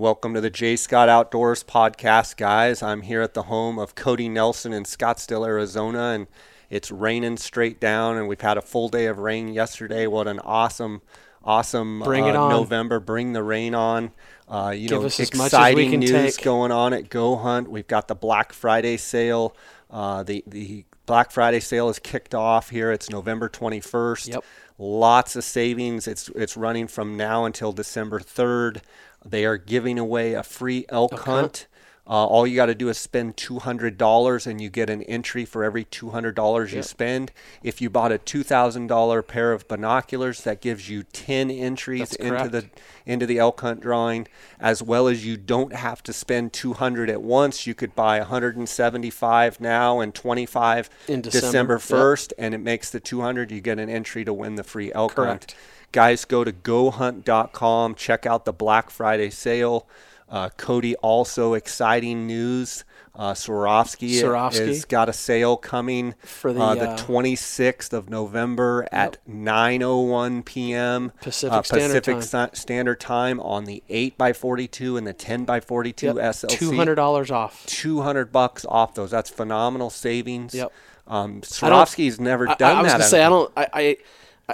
Welcome to the Jay Scott Outdoors podcast, guys. I'm here at the home of Cody Nelson in Scottsdale, Arizona, and it's raining straight down. And we've had a full day of rain yesterday. What an awesome, awesome Bring it uh, on. November. Bring the rain on. Uh, you Give know, us as much as we exciting can news take. going on at Go Hunt. We've got the Black Friday sale. Uh, the the Black Friday sale is kicked off here. It's November 21st. Yep. Lots of savings. It's it's running from now until December 3rd. They are giving away a free elk hunt. hunt. Uh, all you got to do is spend $200 and you get an entry for every $200 you spend. If you bought a $2,000 pair of binoculars, that gives you 10 entries into the into the elk hunt drawing, as well as you don't have to spend 200 at once. You could buy 175 now and 25 In December. December Yep. 1st, and it makes the 200. You get an entry to win the free elk Correct. hunt. Guys, go to gohunt.com. Check out the Black Friday sale. Uh, Cody, also exciting news. Uh, Swarovski Swarovski. has got a sale coming For the, uh, the uh, 26th of November at 9:01 p.m. Pacific uh, Standard Pacific Time. Standard Time on the 8x42 and the 10x42 Yep. SLC. Two hundred dollars off. 200 bucks off those. That's phenomenal savings. Yep. Um, Swarovski's never I, done I was that. gonna I say I don't don't. I, I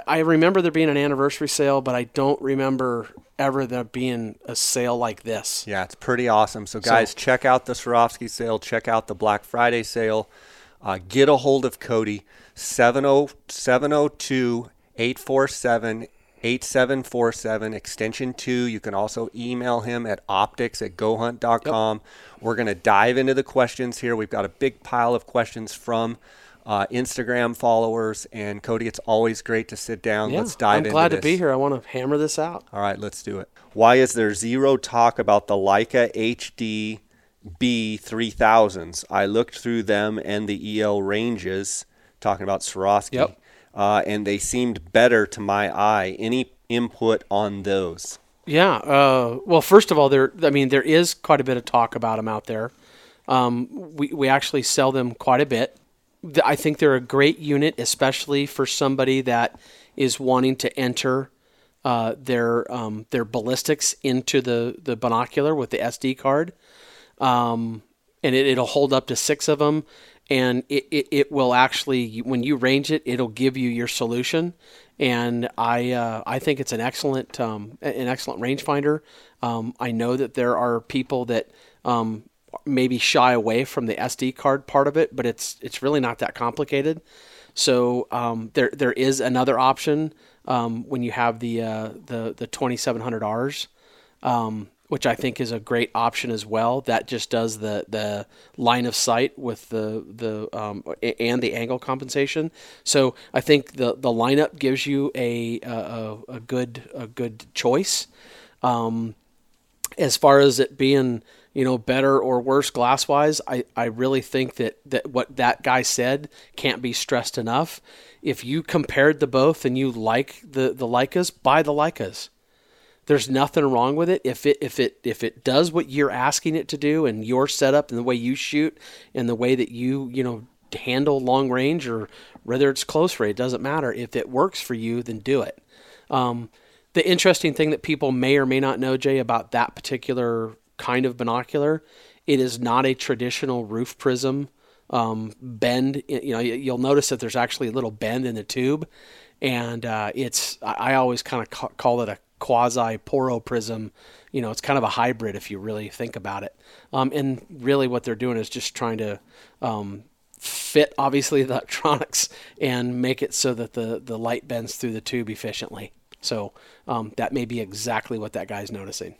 I remember there being an anniversary sale, but I don't remember ever there being a sale like this. Yeah, it's pretty awesome. So, guys, check out the Swarovski sale. Check out the Black Friday sale. Uh, get a hold of Cody, oh, 702 847 8747, extension 2. You can also email him at optics at gohunt.com. We're going to dive into the questions here. We've got a big pile of questions from uh, Instagram followers. And, Cody, it's always great to sit down. Yeah, Let's dive in. I'm glad to be here. I want to hammer this out. All right, let's do it. Why is there zero talk about the Leica HD B3000s? I looked through them and the EL ranges, talking about Swarovski, Yep. uh, and they seemed better to my eye. Any input on those? Yeah. Uh, well, first of all, there. I mean, there is quite a bit of talk about them out there. Um, we we actually sell them quite a bit. I think they're a great unit, especially for somebody that is wanting to enter uh, their um, their ballistics into the the binocular with the SD card. Um, and it, it'll hold up to six of them, and it, it, it will actually when you range it, it'll give you your solution. And I uh, I think it's an excellent um, an excellent rangefinder. Um, I know that there are people that um, maybe shy away from the SD card part of it, but it's it's really not that complicated. So um, there there is another option um, when you have the uh, the the 2700Rs, um, which I think is a great option as well. That just does the the line of sight with the the um, and the angle compensation. So I think the the lineup gives you a a, a- good a good choice. Um, as far as it being you know better or worse glass wise I, I really think that, that what that guy said can't be stressed enough. If you compared the both and you like the the Leicas buy the Leicas. There's nothing wrong with it. If it if it if it does what you're asking it to do and your setup and the way you shoot and the way that you you know handle long range or whether it's close range it doesn't matter. If it works for you then do it. Um, the interesting thing that people may or may not know, Jay, about that particular kind of binocular, it is not a traditional roof prism um, bend. You know, you- you'll notice that there's actually a little bend in the tube, and uh, it's I I always kind of ca- call it a quasi Porro prism. You know, it's kind of a hybrid if you really think about it. Um, and really, what they're doing is just trying to um, fit obviously the electronics and make it so that the the light bends through the tube efficiently. So um, that may be exactly what that guy's noticing.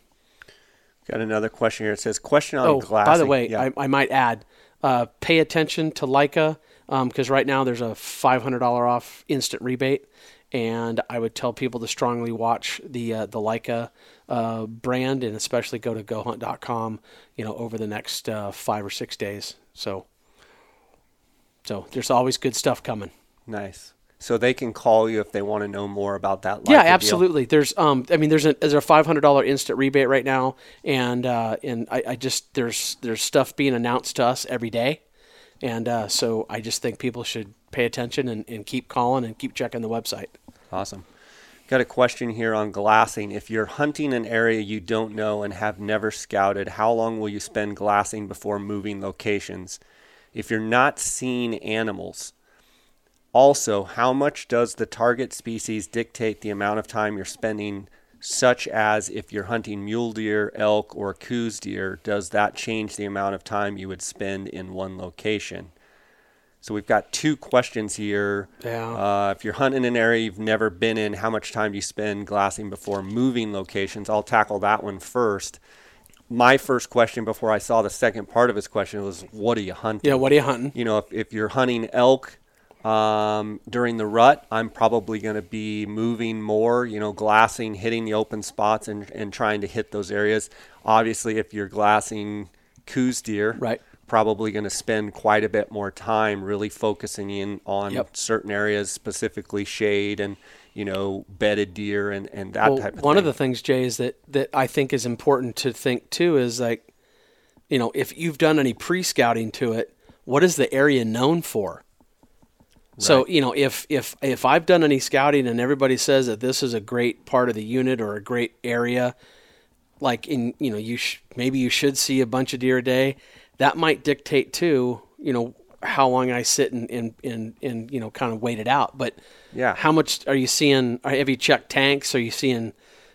Got another question here. It says, question on the glass." Oh, glassing. by the way, Yeah. I, I might add, uh, pay attention to Leica because right now there's a $500 off instant rebate, and I would tell people to strongly watch the uh, the Leica uh, brand and especially go to GoHunt.com. You know, over the next uh, five or six days. So, so there's always good stuff coming. nice. So they can call you if they want to know more about that. Yeah, Leica deal. absolutely. There's, um, I mean, there's a there's a five hundred dollar instant rebate right now, and uh, and I, I just there's there's stuff being announced to us every day, and uh, so I just think people should pay attention and, and keep calling and keep checking the website. Awesome. Got a question here on glassing. If you're hunting an area you don't know and have never scouted, how long will you spend glassing before moving locations? If you're not seeing animals, also, how much does the target species dictate the amount of time you're spending, such as if you're hunting mule deer, elk, or Coues deer, does that change the amount of time you would spend in one location? So we've got two questions here. Yeah. Uh, if you're hunting an area you've never been in, how much time do you spend glassing before moving locations? I'll tackle that one first. My first question before I saw the second part of his question was, what are you hunting? Yeah, what are you hunting? You know, if, if you're hunting elk um, during the rut, I'm probably going to be moving more, you know, glassing, hitting the open spots and, and trying to hit those areas. Obviously, if you're glassing Coues deer, Right. probably going to spend quite a bit more time really focusing in on Yep. certain areas, specifically shade and, you know, bedded deer and, and that well, type of one thing. One of the things, Jay, is that that I think is important to think too is like, you know, if you've done any pre-scouting to it, what is the area known for? So you know, if if if I've done any scouting and everybody says that this is a great part of the unit or a great area, like in you know you sh- maybe you should see a bunch of deer a day, that might dictate too. You know how long I sit and and and, and you know kind of wait it out. But Yeah. how much are you seeing? Are, have you checked tanks? Are you seeing?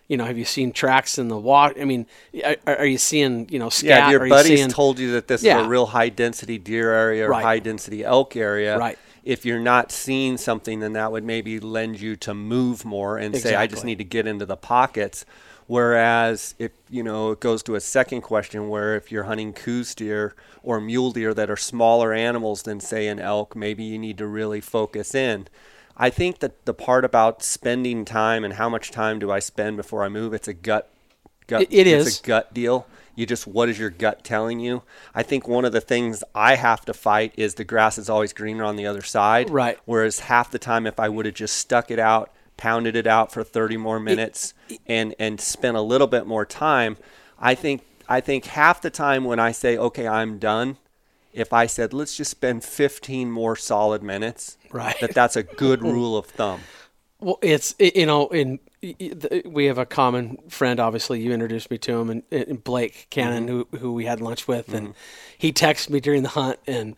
You know, have you seen tracks in the water? I mean, are, are you seeing, you know, scat? yeah, your are you buddies seeing, told you that this is a real high density deer area or Right. high density elk area, Right. If you're not seeing something, then that would maybe lend you to move more and say, I just need to get into the pockets. Whereas if you know it goes to a second question where if you're hunting Coues deer or mule deer that are smaller animals than say an elk, maybe you need to really focus in. I think that the part about spending time and how much time do I spend before I move, it's a gut gut It- it it's is. a gut deal. You just what is your gut telling you? I think one of the things I have to fight is the grass is always greener on the other side. Right. Whereas half the time if I would have just stuck it out, pounded it out for 30 more minutes and and spent a little bit more time, I think I think half the time when I say okay, I'm done, if I said let's just spend 15 more solid minutes, Right. that that's a good rule of thumb. Well, it's it, you know, in y- y- the- we have a common friend. Obviously, you introduced me to him, and, and Blake Cannon, Mm-hmm. who who we had lunch with, and he texted me during the hunt, and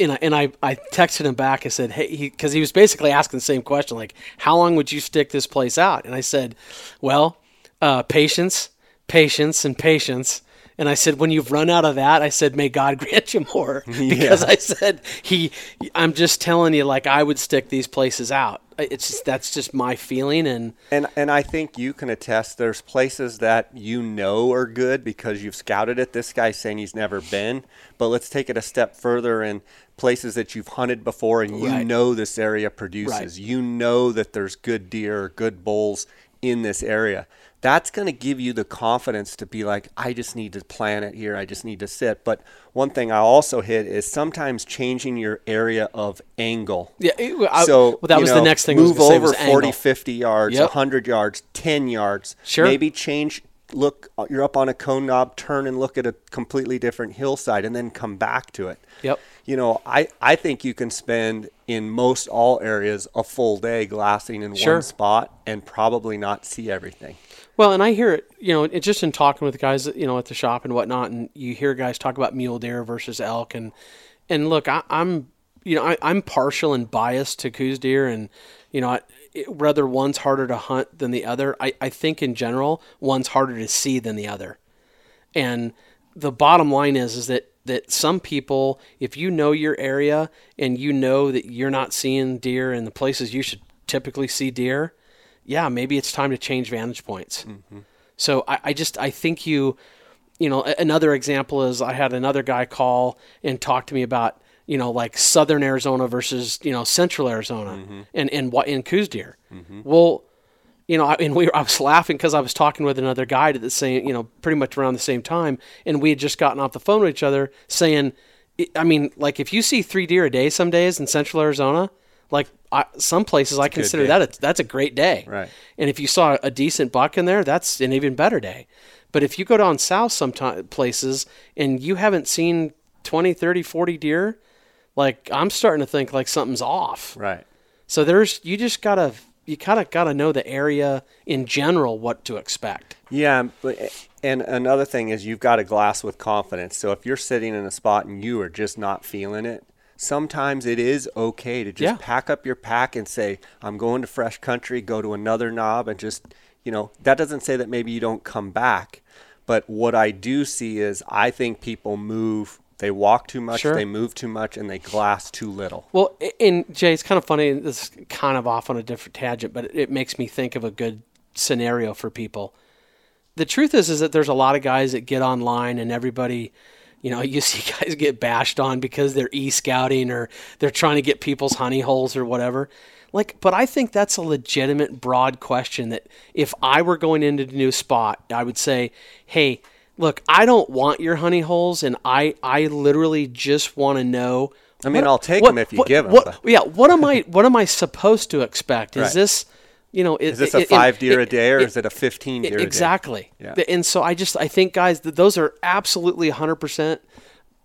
and I, and I, I texted him back. I said, hey, because he, was basically asking the same question, like, how long would you stick this place out? And I said, well, uh, patience, patience, and patience. And I said, when you've run out of that, I said, may God grant you more. Because I said, he, I'm just telling you, like, I would stick these places out. It's just, that's just my feeling. And And and I think you can attest. There's places that you know are good because you've scouted it. This guy's saying he's never been, but let's take it a step further in places that you've hunted before and you Right. know this area produces. You know that there's good deer, good bulls in this area. That's going to give you the confidence to be like, I just need to plan it here. I just need to sit. But one thing I also hit is sometimes changing your area of angle. yeah, I, So well, that was know, the next thing. Move over was 40, angle. 50 yards, Yep. 100 yards, 10 yards. Sure. Maybe change. Look, uh, you're up on a cone knob. Turn and look at a completely different hillside, and then come back to it. Yep. You know, I I think you can spend in most all areas a full day glassing in Sure. one spot and probably not see everything. Well, and I hear it, you know, it just in talking with guys, you know, at the shop and whatnot, and you hear guys talk about mule deer versus elk, and and look, I, I'm, you know, I, I'm partial and biased to Coues deer, and you know, I, it, one's harder to hunt than the other, I, I think in general one's harder to see than the other, and the bottom line is is that that some people, if you know your area and you know that you're not seeing deer in the places you should typically see deer, yeah, maybe it's time to change vantage points. Mm-hmm. So I, I just I think you, you know, another example is I had another guy call and talk to me about you know like southern Arizona versus you know central Arizona mm-hmm. and and what in Coues deer. Mm-hmm. Well, you know, I, and we were, I was laughing because I was talking with another guy at the same, you know, pretty much around the same time, and we had just gotten off the phone with each other saying, I- I mean, like if you see three deer a day some days in Central Arizona, like I, some places I consider that a, that's a great day, Right. And if you saw a decent buck in there, that's an even better day. But if you go down south some places and you haven't seen 20, 30, 40 deer, like I'm starting to think like something's off. Right. So there's you just gotta you kind of got to know the area in general what to expect. Yeah, but and another thing is you've got a glass with confidence. So if you're sitting in a spot and you are just not feeling it, sometimes it is okay to just Yeah. pack up your pack and say, "I'm going to fresh country." Go to another knob and just you know that doesn't say that maybe you don't come back, but what I do see is I think people move. They walk too much, Sure. they move too much, and they glass too little. Well, and Jay, it's kind of funny. This is kind of off on a different tangent, but it makes me think of a good scenario for people. The truth is, is that there's a lot of guys that get online and everybody, you know, you see guys get bashed on because they're e scouting or they're trying to get people's honey holes or whatever. Like, but I think that's a legitimate, broad question. That if I were going into a new spot, I would say, "Hey, look, I don't want your honey holes, and I, I literally just want to know." I mean, what- I'll take what- 'em if you what- them. what- yeah, what am I? What am I supposed to expect? Is Right. this, you know, Is this a five deer a day or is it a fifteen deer a day? Exactly. Yeah. And so I just I think guys that those are absolutely 100%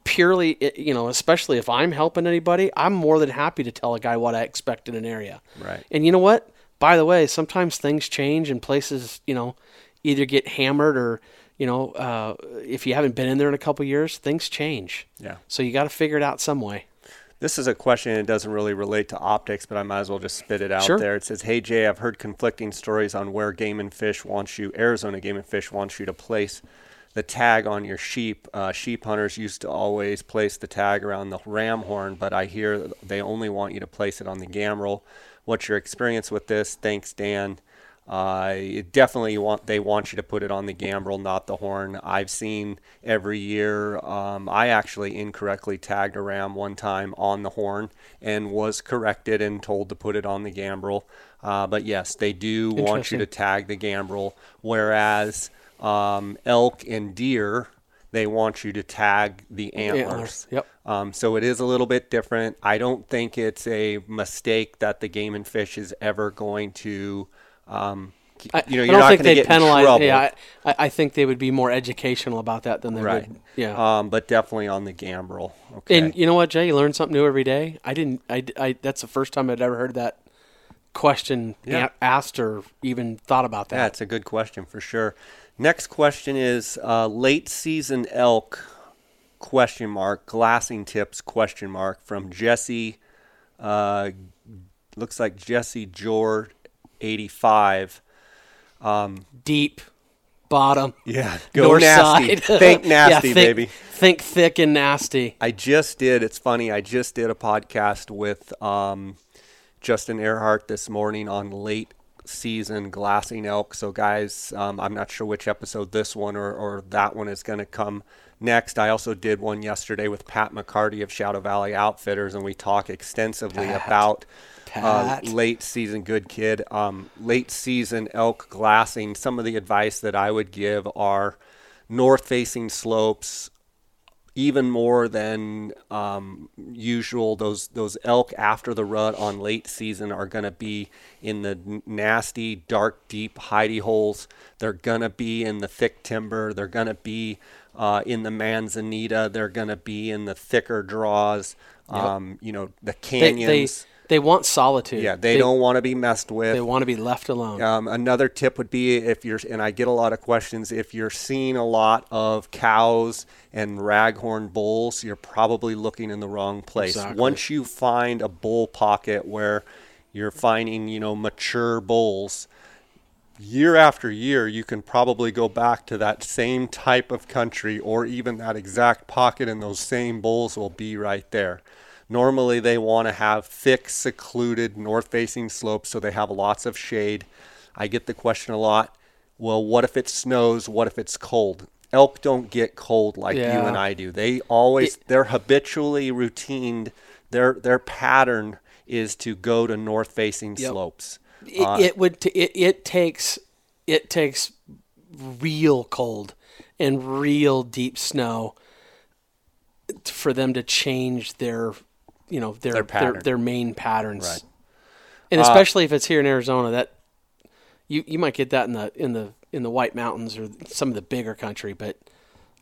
purely you know, especially if I'm helping anybody, I'm more than happy to tell a guy what I expect in an area. Right. And you know what? By the way, sometimes things change and places, you know, either get hammered or you know, uh, if you haven't been in there in a couple years, things change. Yeah. So you got to figure it out some way. This is a question that doesn't really relate to optics, but I might as well just spit it out Sure. there. It says, "Hey Jay, I've heard conflicting stories on where Game and Fish wants you. Arizona Game and Fish wants you to place the tag on your sheep. Uh, sheep hunters used to always place the tag around the ram horn, but I hear they only want you to place it on the gambrel. What's your experience with this? Thanks, Dan." Uh, it definitely want they want you to put it on the gambrel, not the horn. I've seen every year. Um, I actually incorrectly tagged a ram one time on the horn and was corrected and told to put it on the gambrel. Uh, but yes, they do want you to tag the gambrel, whereas um, elk and deer they want you to tag the antlers. Antlers, yep. Um, so it is a little bit different. I don't think it's a mistake that the game and fish is ever going to. Um, I, you know, you're don't think they'd penalize. Yeah, I, I, think they would be more educational about that than they right. would. Yeah. Um, but definitely on the gambrel. Okay. And you know what, Jay? You learn something new every day. I didn't. I, I that's the first time I'd ever heard that question yeah. asked or even thought about that. That's a good question for sure. Next question is uh, late season elk question mark glassing tips question mark from Jesse. Uh, looks like Jesse Jord 85. Um, Deep bottom. Yeah, go north nasty. Side. think nasty, yeah, think, baby. Think thick and nasty. I just did. It's funny. I just did a podcast with um, Justin Earhart this morning on late season glassing elk. So, guys, um, I'm not sure which episode this one or, or that one is going to come next. I also did one yesterday with Pat McCarty of Shadow Valley Outfitters, and we talk extensively Pat. about uh, late season good kid um, late season elk glassing some of the advice that i would give are north facing slopes even more than um, usual. Those those elk after the rut on late season are going to be in the nasty, dark, deep hidey holes. They're going to be in the thick timber. They're going to be uh, in the manzanita. They're going to be in the thicker draws. Um, you know the canyons. they they want solitude. yeah, they, don't want to be messed with. They want to be left alone. Um, another tip would be if you're, and I get a lot of questions, if you're seeing a lot of cows and raghorn bulls, you're probably looking in the wrong place. Exactly. Once you find a bull pocket where you're finding, you know, mature bulls, year after year, you can probably go back to that same type of country or even that exact pocket, and those same bulls will be right there. Normally, they want to have thick, secluded, north facing slopes so they have lots of shade. I get the question a lot well, what if it snows? What if it's cold? Elk don't get cold like you and I do. They always, they're habitually routined. Their, their pattern is to go to north facing Yep. slopes. it, uh, it would t- it, it takes it takes real cold and real deep snow for them to change their you know their Their their, pattern. their, main patterns Right. and especially if it's here in Arizona that you you might get that in the in the in the White Mountains or some of the bigger country but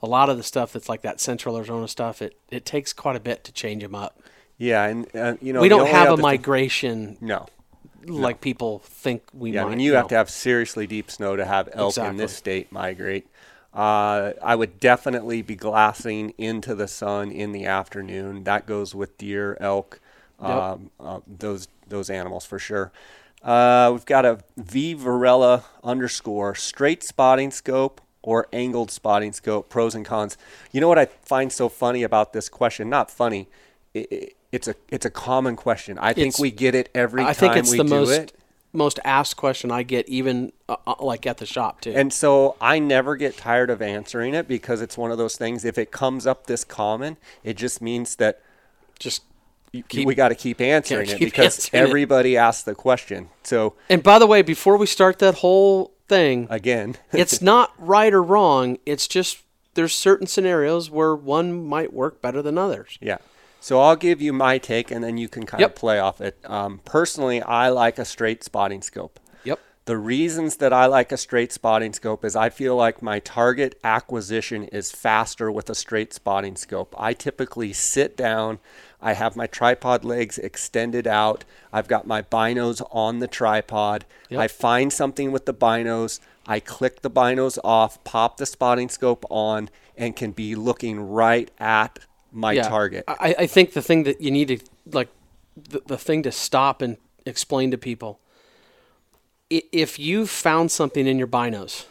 a lot of the stuff that's like that central Arizona stuff it it takes quite a bit to change them up Yeah, and uh, you know we don't have a migration No, like people think we Yeah, might. I mean, you have to have seriously deep snow to have elk in this state migrate. Uh, I would definitely be glassing into the sun in the afternoon. That goes with deer, elk, Yep. um, uh, those those animals for sure. Uh, we've got a V Varela underscore straight spotting scope or angled spotting scope. Pros and cons. You know what I find so funny about this question? Not funny. i i it's a it's a common question. I think It's- we get it every I time think it's we the do most it. Most asked question I get, even uh, uh, like at the shop too. And so I never get tired of answering it because it's one of those things. If it comes up this common, it just means that just Keep- we got to keep answering it because answering it. everybody asks the question. So and by the way, before we start that whole thing, again, it's not right or wrong. It's just there's certain scenarios where one might work better than others. yeah. So I'll give you my take, and then you can kind Yep. of play off it. Um, personally, I like a straight spotting scope. Yep. The reasons that I like a straight spotting scope is I feel like my target acquisition is faster with a straight spotting scope. I typically sit down, I have my tripod legs extended out, I've got my binos on the tripod. Yep. I find something with the binos, I click the binos off, pop the spotting scope on, and can be looking right at my Yeah. target. I, I think the thing that you need to like the, the thing to stop and explain to people if you found something in your binos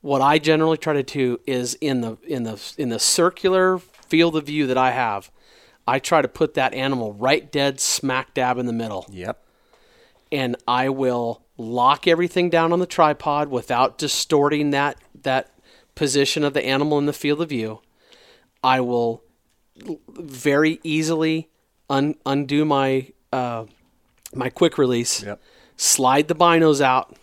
what I generally try to do is in the in the in the circular field of view that I have I try to put that animal right dead smack dab in the middle Yep. and I will lock everything down on the tripod without distorting that that position of the animal in the field of view. I will very easily un- undo my uh, my quick release, Yep. slide the binos out,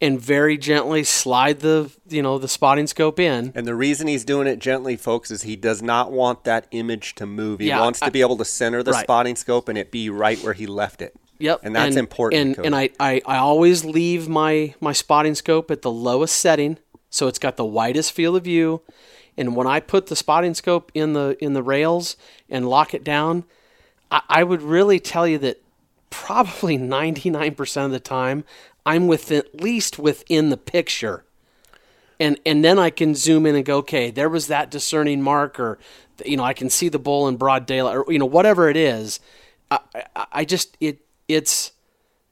and very gently slide the you know the spotting scope in. And the reason he's doing it gently, folks, is he does not want that image to move. He Yeah, wants to I- be able to center the Right. spotting scope and it be right where he left it. Yep, And that's important, And, and I, I, I always leave my my spotting scope at the lowest setting, so it's got the widest field of view. And when I put the spotting scope in the in the rails and lock it down, I, I would really tell you that probably ninety nine percent of the time I'm with at least within the picture and and then I can zoom in and go, okay, there was that discerning mark, or you know, I can see the bull in broad daylight, or you know, whatever it is. I, I, I just it it's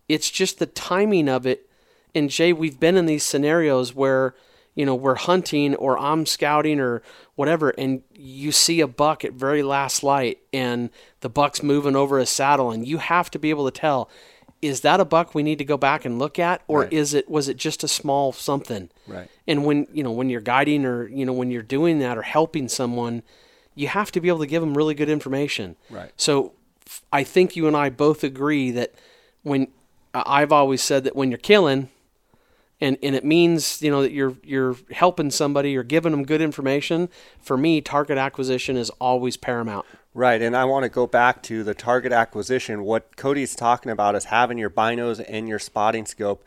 it's just the timing of it. And Jay, we've been in these scenarios where you know we're hunting or I'm scouting or whatever, and you see a buck at very last light, and the buck's moving over a saddle, and you have to be able to tell. Is that a buck we need to go back and look at, or Right. is it was it just a small something? Right. And when you know when you're guiding or you know when you're doing that or helping someone, you have to be able to give them really good information. Right. So f- I think you and I both agree that when I've always said that when you're killing, and and it means you know that you're you're helping somebody or giving them good information. For me, target acquisition is always paramount. Right, and I want to go back to the target acquisition. What Cody's talking about is having your binos and your spotting scope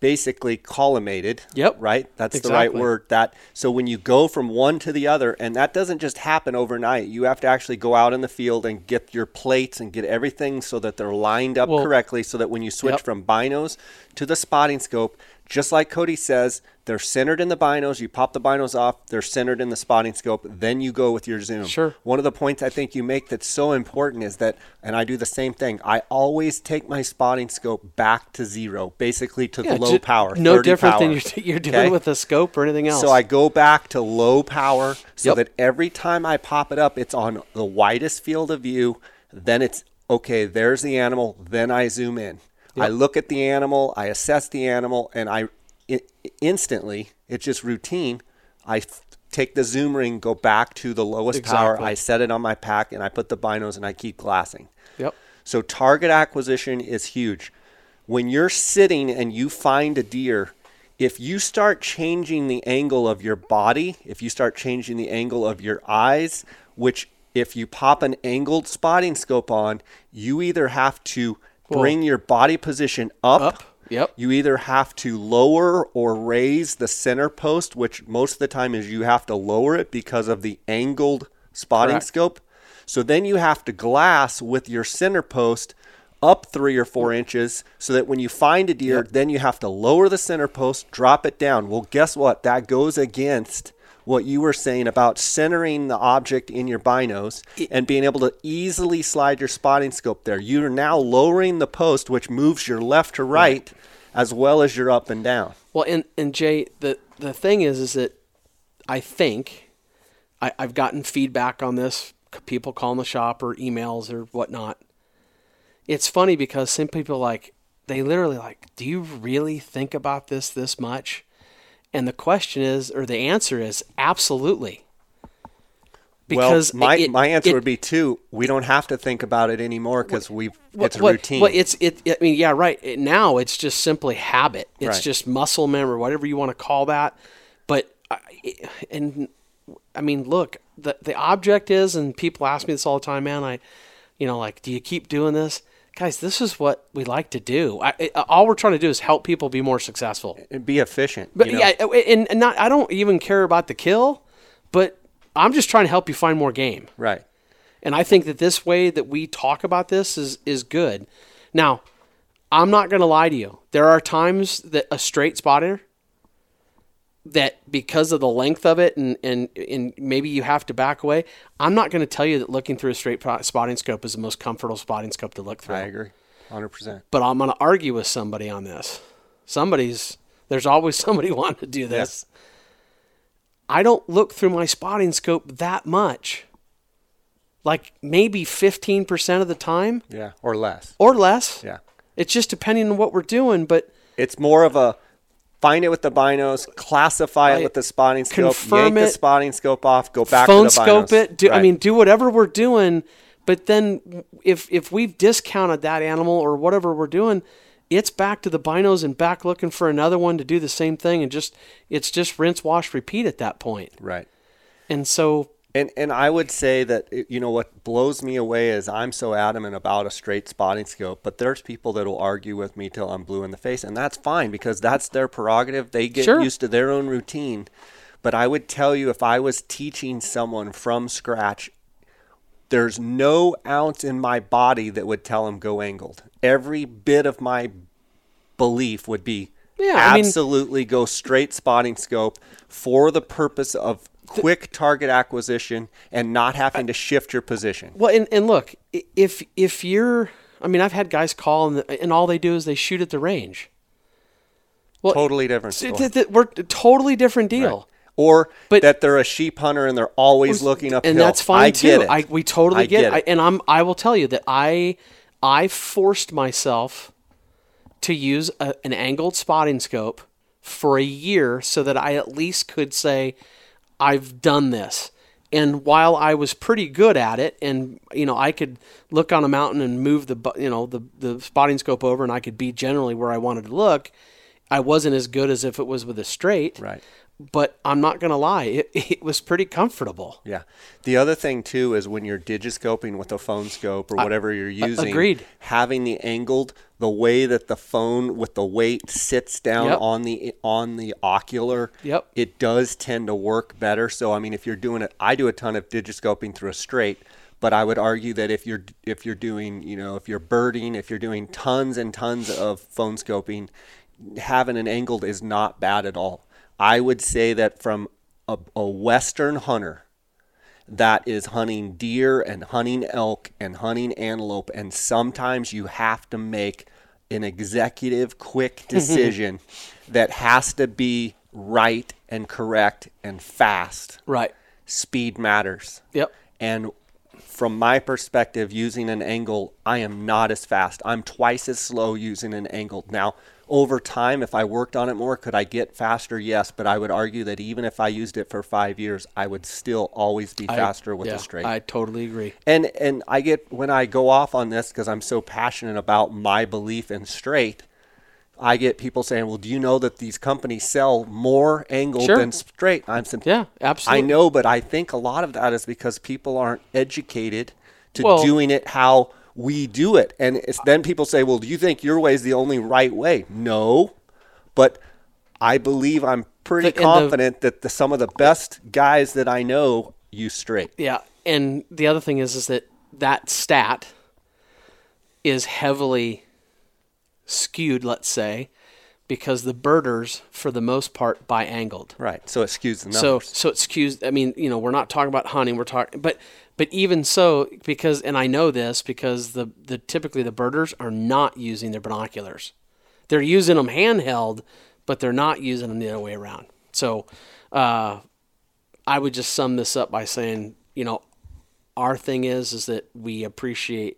basically collimated. Yep, Right? That's the right word. That so when you go from one to the other, and that doesn't just happen overnight. You have to actually go out in the field and get your plates and get everything so that they're lined up Well- correctly so that when you switch Yep. from binos to the spotting scope, just like Cody says, they're centered in the binos. You pop the binos off, they're centered in the spotting scope. Then you go with your zoom. Sure. One of the points I think you make that's so important is that, and I do the same thing. I always take my spotting scope back to zero, basically to the low ju- power. No 30 different than you're, you're doing Okay? with a scope or anything else. So I go back to low power so Yep. that every time I pop it up, it's on the widest field of view. Then it's okay, there's the animal. Then I zoom in. I look at the animal, I assess the animal, and I i instantly, it's just routine. I f- take the zoom ring, go back to the lowest power. I set it on my pack, and I put the binos and I keep glassing. Yep. So target acquisition is huge. When you're sitting and you find a deer, if you start changing the angle of your body, if you start changing the angle of your eyes, which if you pop an angled spotting scope on, you either have to bring your body position up, Up. Yep. you either have to lower or raise the center post, which most of the time is you have to lower it because of the angled spotting Correct. scope. So then you have to glass with your center post up three or four inches so that when you find a deer, then you have to lower the center post, drop it down. Well, guess what? That goes against what you were saying about centering the object in your binos and being able to easily slide your spotting scope there. You're now lowering the post, which moves your left to right, as well as your up and down. Well, and and Jay, the the thing is, is that I think I, I've gotten feedback on this. People calling the shop or emails or whatnot. It's funny because some people like they literally like, do you really think about this this much? And the question is, or the answer is, absolutely. Because well, my, it, my answer it, would be too. We don't have to think about it anymore because we it's what, routine. Well, it's it. I mean, yeah, right. It, now it's just simply habit. It's right. just muscle memory, whatever you want to call that. But uh, and I mean, look, the the object is, and people ask me this all the time, man. I, you know, like, do you keep doing this? Guys, this is what we like to do. I, uh, all we're trying to do is help people be more successful and be efficient. But you know? yeah, and, and not I don't even care about the kill, but I'm just trying to help you find more game. Right. And I think that this way that we talk about this is is good. Now, I'm not going to lie to you. There are times that a straight spotter that because of the length of it and, and, and maybe you have to back away, I'm not going to tell you that looking through a straight spotting scope is the most comfortable spotting scope to look through. I agree. 100%. But I'm going to argue with somebody on this. Somebody's, there's always somebody wanting to do this. I don't look through my spotting scope that much. Like maybe 15% of the time. Yeah, or less. Or less. Yeah. It's just depending on what we're doing, but it's more of a find it with the binos, classify it with the spotting scope, yank it, the spotting scope off, go back phone to the scope it. Do, right. I mean, do whatever we're doing. But then, if if we've discounted that animal or whatever we're doing, it's back to the binos and back looking for another one to do the same thing, and just it's just rinse, wash, repeat at that point. Right. And so and and I would say that eh, you know what blows me away is I'm so adamant about a straight spotting scope, but there's people that will argue with me till I'm blue in the face, and that's fine because that's their prerogative. They get sure. used to their own routine. But I would tell you if I was teaching someone from scratch, there's no ounce in my body that would tell them go angled. Every bit of my belief would be yeah, absolutely I mean, go straight spotting scope for the purpose of quick target acquisition and not having to shift your position. Well, and, and look, if if you're, I mean, I've had guys call and, and all they do is they shoot at the range. Well, totally different. Story. Th- th- we're totally different deal. Right. Or but, that they're a sheep hunter and they're always looking uphill. And that's fine I too. I, we totally I get, get it. I, and I'm I will tell you that I I forced myself to use a, an angled spotting scope for a year so that I at least could say I've done this. And while I was pretty good at it, and you know, I could look on a mountain and move the you know the the spotting scope over, and I could be generally where I wanted to look. I wasn't as good as if it was with a straight. Right but I'm not going to lie, it, it, was pretty comfortable. Yeah. The other thing too is when you're digiscoping with a phone scope or whatever you're using, agreed. having the angled the way that the phone with the weight sits down yep. on the on the ocular, yep. it does tend to work better. So I mean, if you're doing it, I do a ton of digiscoping through a straight. But I would argue that if you're if you're doing you know if you're birding if you're doing tons and tons of phone scoping, having an angled is not bad at all. I would say that from a, a Western hunter that is hunting deer and hunting elk and hunting antelope, and sometimes you have to make an executive quick decision that has to be right and correct and fast. Right. Speed matters. Yep. And from my perspective, using an angle, I am not as fast. I'm twice as slow using an angle. Now, over time, if I worked on it more, could I get faster? Yes, but I would argue that even if I used it for five years, I would still always be faster I, with yeah, the straight. I totally agree. And and I get when I go off on this because I'm so passionate about my belief in straight. I get people saying, "Well, do you know that these companies sell more angled sure. than straight?" I'm saying, "Yeah, absolutely." I know, but I think a lot of that is because people aren't educated to well, doing it how we do it. And then people say, well, do you think your way is the only right way? No. But I believe I'm pretty the, confident the, that the, some of the best guys that I know use straight. Yeah. And the other thing is, is that that stat is heavily skewed, let's say, because the birders, for the most part, buy angled. Right. So it skews the numbers. So so it skews. I mean, you know, we're not talking about hunting. We're talking, but but even so, because and I know this because the the typically the birders are not using their binoculars. They're using them handheld, but they're not using them the other way around. So, uh, I would just sum this up by saying, you know, our thing is is that we appreciate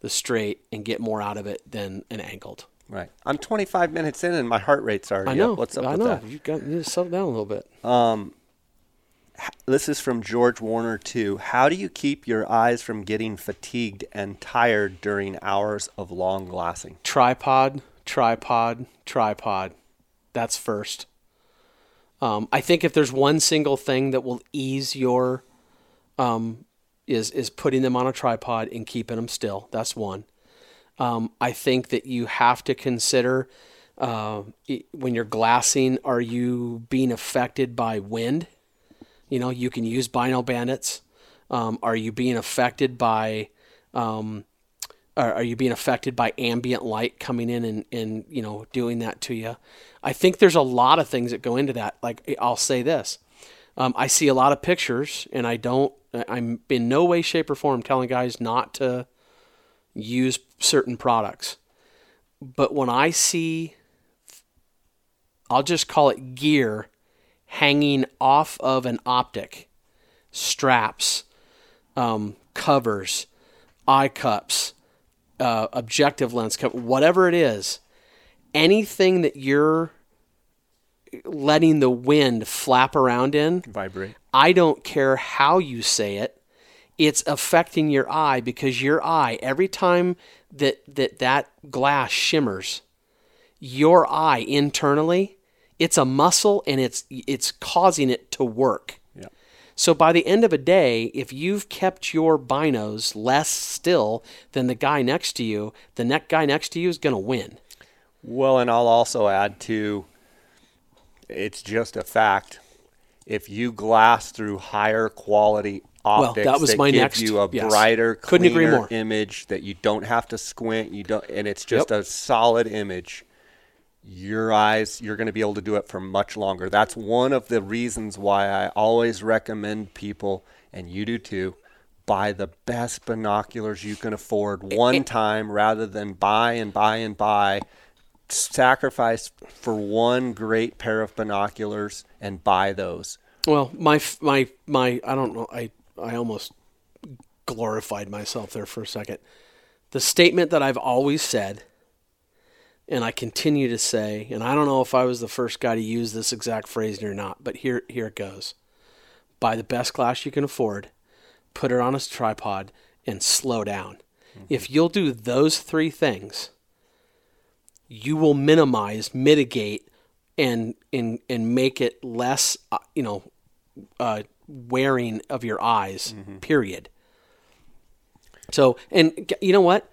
the straight and get more out of it than an angled. right. I'm 25 minutes in and my heart rate's already I know. up. What's up I with know. that? You got you settle down a little bit. This is from George Warner too. How do you keep your eyes from getting fatigued and tired during hours of long glassing? tripod, tripod, tripod. That's first. Um, I think if there's one single thing that will ease your, um, is is putting them on a tripod and keeping them still. That's one. Um, I think that you have to consider uh, when you're glassing, are you being affected by wind? You know, you can use Bino Bandits. Um, are you being affected by um, are, are you being affected by ambient light coming in and, and you know doing that to you? I think there's a lot of things that go into that. Like i'll say this. Um, i see a lot of pictures and i don't i'm in no way shape or form telling guys not to use certain products. But when i see i'll just call it gear hanging off of an optic straps um, covers eye cups uh, objective lens cup, whatever it is, anything that you're letting the wind flap around in, Vibrate. I don't care how you say it, it's affecting your eye because your eye, every time that that, that glass shimmers, your eye internally, it's a muscle and it's it's causing it to work. Yeah. So by the end of a day, if you've kept your binos less still than the guy next to you, the next guy next to you is going to win. Well, and I'll also add to it's just a fact. If you glass through higher quality optics that was my give next- you a yes. brighter, Couldn't agree more. image that you don't have to squint, you don't and it's just Yep. a solid image. Your eyes, you're going to be able to do it for much longer. That's one of the reasons why I always recommend people, and you do too, buy the best binoculars you can afford eh, one eh. time rather than buy and buy and buy sacrifice for one great pair of binoculars and buy those. Well, my my my I don't know. I I almost glorified myself there for a second. The statement that I've always said and I continue to say, and I don't know if I was the first guy to use this exact phrasing or not, but here here it goes. Buy the best glass you can afford, put it on a tripod, and slow down. If you'll do those three things, you will minimize, mitigate, and and and make it less, uh, you know, uh, wearing of your eyes. Period. So, and you know what?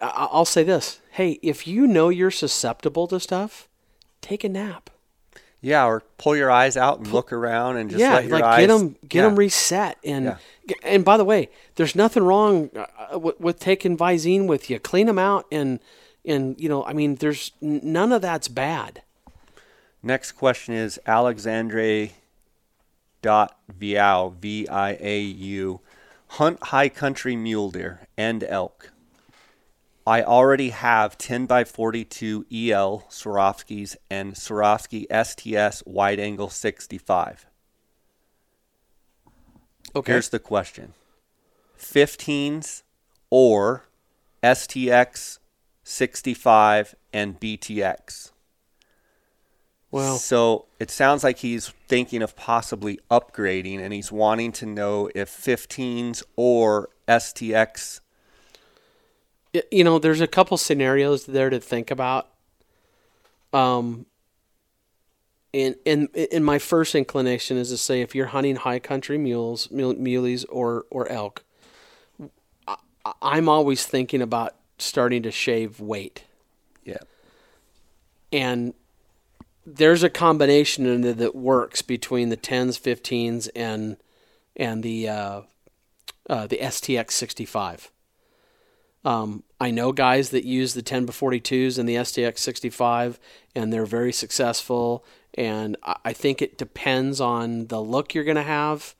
I- I'll say this: Hey, if you know you're susceptible to stuff, take a nap. Yeah, or pull your eyes out and look around and just yeah, let your like eyes get them get yeah. them reset and Yeah. and by the way, there's nothing wrong uh, with, with taking Visine with you. Clean them out and and you know, I mean, there's none of that's bad. Next question is Alexandre dot Viau V I A U hunt high country mule deer and elk. I already have 10 by 42 EL Swarovskis and Swarovski STS wide angle 65. Okay. Here's the question 15s or STX 65 and BTX? well, So it sounds like he's thinking of possibly upgrading and he's wanting to know if 15s or STX. You know, there's a couple scenarios there to think about. Um, and and and my first inclination is to say if you're hunting high country mules, mule, muleys, or or elk, I, I'm always thinking about starting to shave weight. Yeah. and there's a combination in there that works between the 10s, 15s, and and the uh, uh, the STX 65. Um, I know guys that use the 10 by 42s and the STX 65, and they're very successful. And I think it depends on the look you're going to have.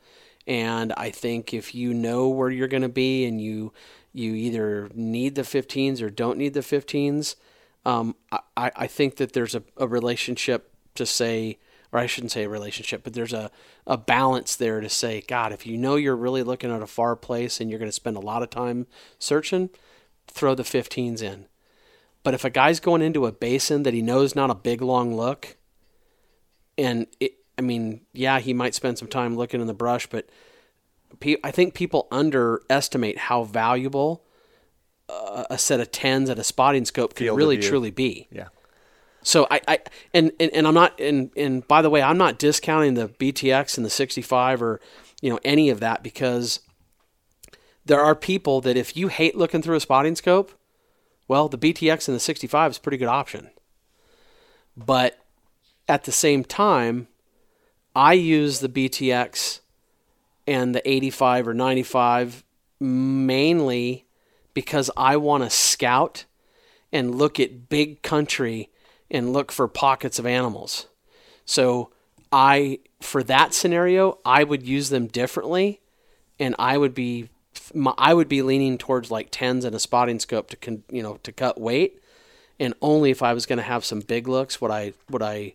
And I think if you know where you're going to be and you you either need the 15s or don't need the 15s, um, I, I think that there's a, a relationship to say, or I shouldn't say a relationship, but there's a, a balance there to say, God, if you know you're really looking at a far place and you're going to spend a lot of time searching, throw the 15s in. But if a guy's going into a basin that he knows not a big long look, and it, I mean, yeah, he might spend some time looking in the brush, but pe- I think people underestimate how valuable uh, a set of tens at a spotting scope can Field really truly be. Yeah. So I, I and, and, and I'm not and, and by the way, I'm not discounting the BTX and the 65 or you know any of that because there are people that if you hate looking through a spotting scope, well, the BTX and the 65 is a pretty good option. But at the same time, I use the BTX and the 85 or 95 mainly because I want to scout and look at big country and look for pockets of animals. So I for that scenario, I would use them differently and I would be my- I would be leaning towards like 10s and a spotting scope to con, you know to cut weight and only if I was going to have some big looks would I would I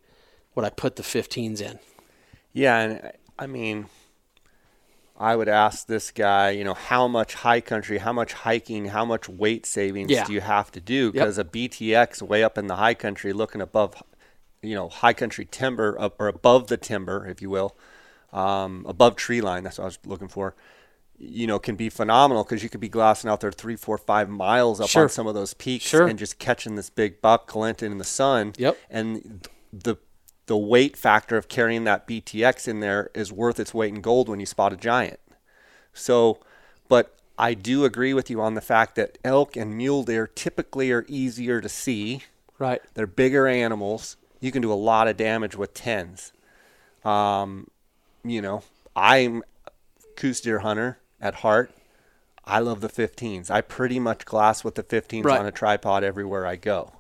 would I put the 15s in. Yeah, and I mean, I would ask this guy, you know, how much high country, how much hiking, how much weight savings Yeah. do you have to do? Because a BTX way up in the high country, looking above, you know, high country timber up or above the timber, if you will, um, above tree line. That's what I was looking for. You know, can be phenomenal because you could be glassing out there three, four, five miles up Sure. on some of those peaks Sure. and just catching this big buck glinting in the sun. Yep. And the the weight factor of carrying that BTX in there is worth its weight in gold when you spot a giant. So, but I do agree with you on the fact that elk and mule deer typically are easier to see. Right. They're bigger animals. You can do a lot of damage with tens. Um, you know, I'm Coues deer hunter at heart. I love the 15s. I pretty much glass with the 15s Right. on a tripod everywhere I go.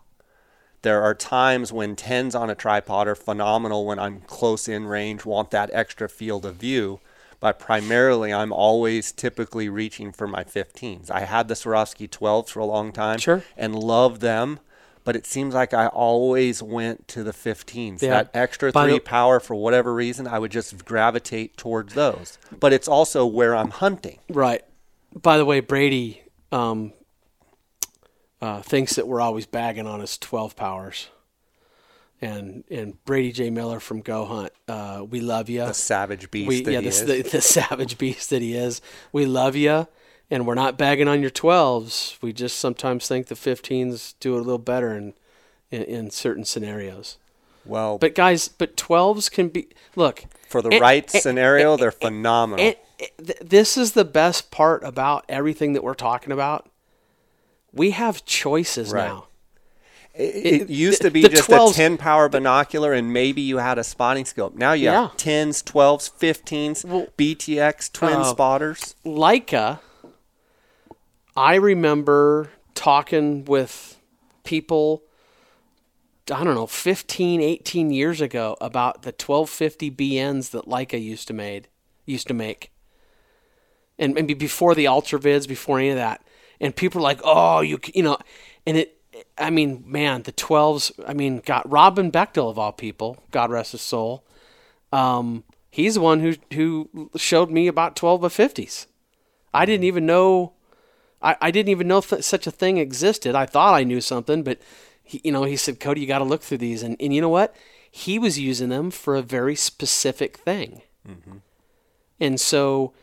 There are times when 10s on a tripod are phenomenal when I'm close in range, want that extra field of view. But primarily, I'm always typically reaching for my 15s. I had the Swarovski 12s for a long time Sure. and loved them, but it seems like I always went to the 15s. Yeah. That extra the- three power, for whatever reason, I would just gravitate towards those. But it's also where I'm hunting. Right. By the way, Brady um, uh, thinks that we're always bagging on his 12 powers. And and Brady J. Miller from Go Hunt, uh, we love you. The savage beast we, that yeah, he this, is. The, the savage beast that he is. We love you, and we're not bagging on your 12s. We just sometimes think the 15s do it a little better in, in, in certain scenarios. well, But guys, but 12s can be look for the and- right and- scenario, they're phenomenal. th- this is the best part about everything that we're talking about. We have choices Right. now. It, it used to be the just 12s a 10 power binocular and maybe you had a spotting scope. Now you Yeah. have 10s, 12s, 15s, Well, BTX, twin uh, spotters. Leica, I remember talking with people, I don't know, 15, 18 years ago about the 1250 BNs that Leica used to made, used to make. And maybe before the Ultravids, before any of that. And people were like, oh, you you know, and it, I mean, man, the 12s, I mean, got Robin Bechtel of all people, God rest his soul. Um, he's the one who, who showed me about 12 by 50s. I didn't even know. I, I didn't even know th- such a thing existed. I thought I knew something, but he, you know, he said, "Cody, you got to look through these." And and you know what? He was using them for a very specific thing. And so,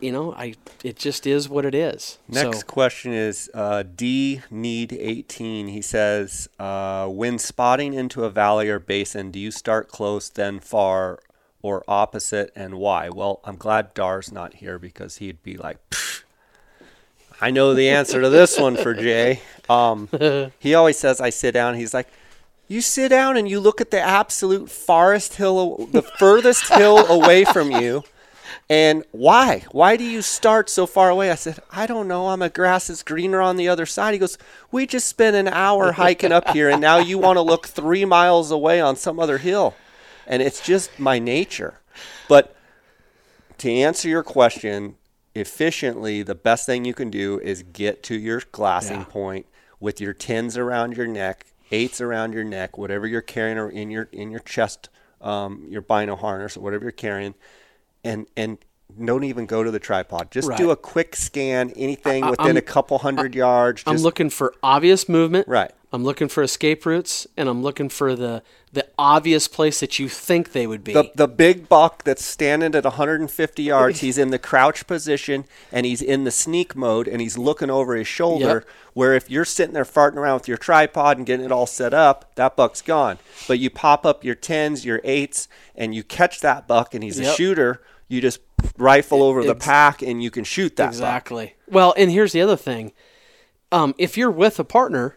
you know, I it just is what it is. Next So, question is uh, D Need 18. He says, uh, when spotting into a valley or basin, do you start close, then far, or opposite, and why? Well, I'm glad Dar's not here because he'd be like, "Pfft, I know the answer to this one for Jay. Um, he always says, I sit down. He's like, you sit down and you look at the absolute farthest hill, the furthest hill away from you, And why? Why do you start so far away? I said, I don't know. I'm a grass is greener on the other side. He goes, We just spent an hour hiking up here, and now you want to look three miles away on some other hill. And it's just my nature. But to answer your question efficiently, the best thing you can do is get to your glassing Yeah. point with your tens around your neck, eights around your neck, whatever you're carrying or in your in your chest, um, your bino harness or whatever you're carrying, and and don't even go to the tripod. Just do a quick scan, anything I- within I'm- a couple hundred yards. I'm looking for obvious movement. Right. I'm looking for escape routes, and I'm looking for the the obvious place that you think they would be. The, the big buck that's standing at 150 yards, he's in the crouch position and he's in the sneak mode and he's looking over his shoulder. Yep. Where if you're sitting there farting around with your tripod and getting it all set up, that buck's gone. But you pop up your tens, your eights, and you catch that buck and he's a shooter, you just rifle over the Ex- pack and you can shoot that buck. exactly. Well, and here's the other thing. Um, if you're with a partner,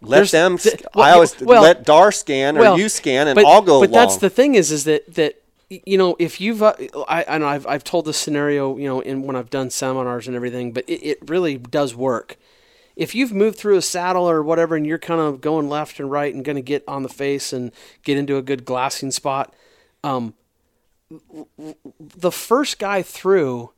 Let There's- them. th- well, I always well- let Dar scan or well, you scan and but, I'll go But that's the thing is, is that that you know if you've uh, I, I know I've I've told this scenario you know in when I've done seminars and everything, but it, it really does work. If you've moved through a saddle or whatever, and you're kind of going left and right and going to get on the face and get into a good glassing spot, um, the first guy through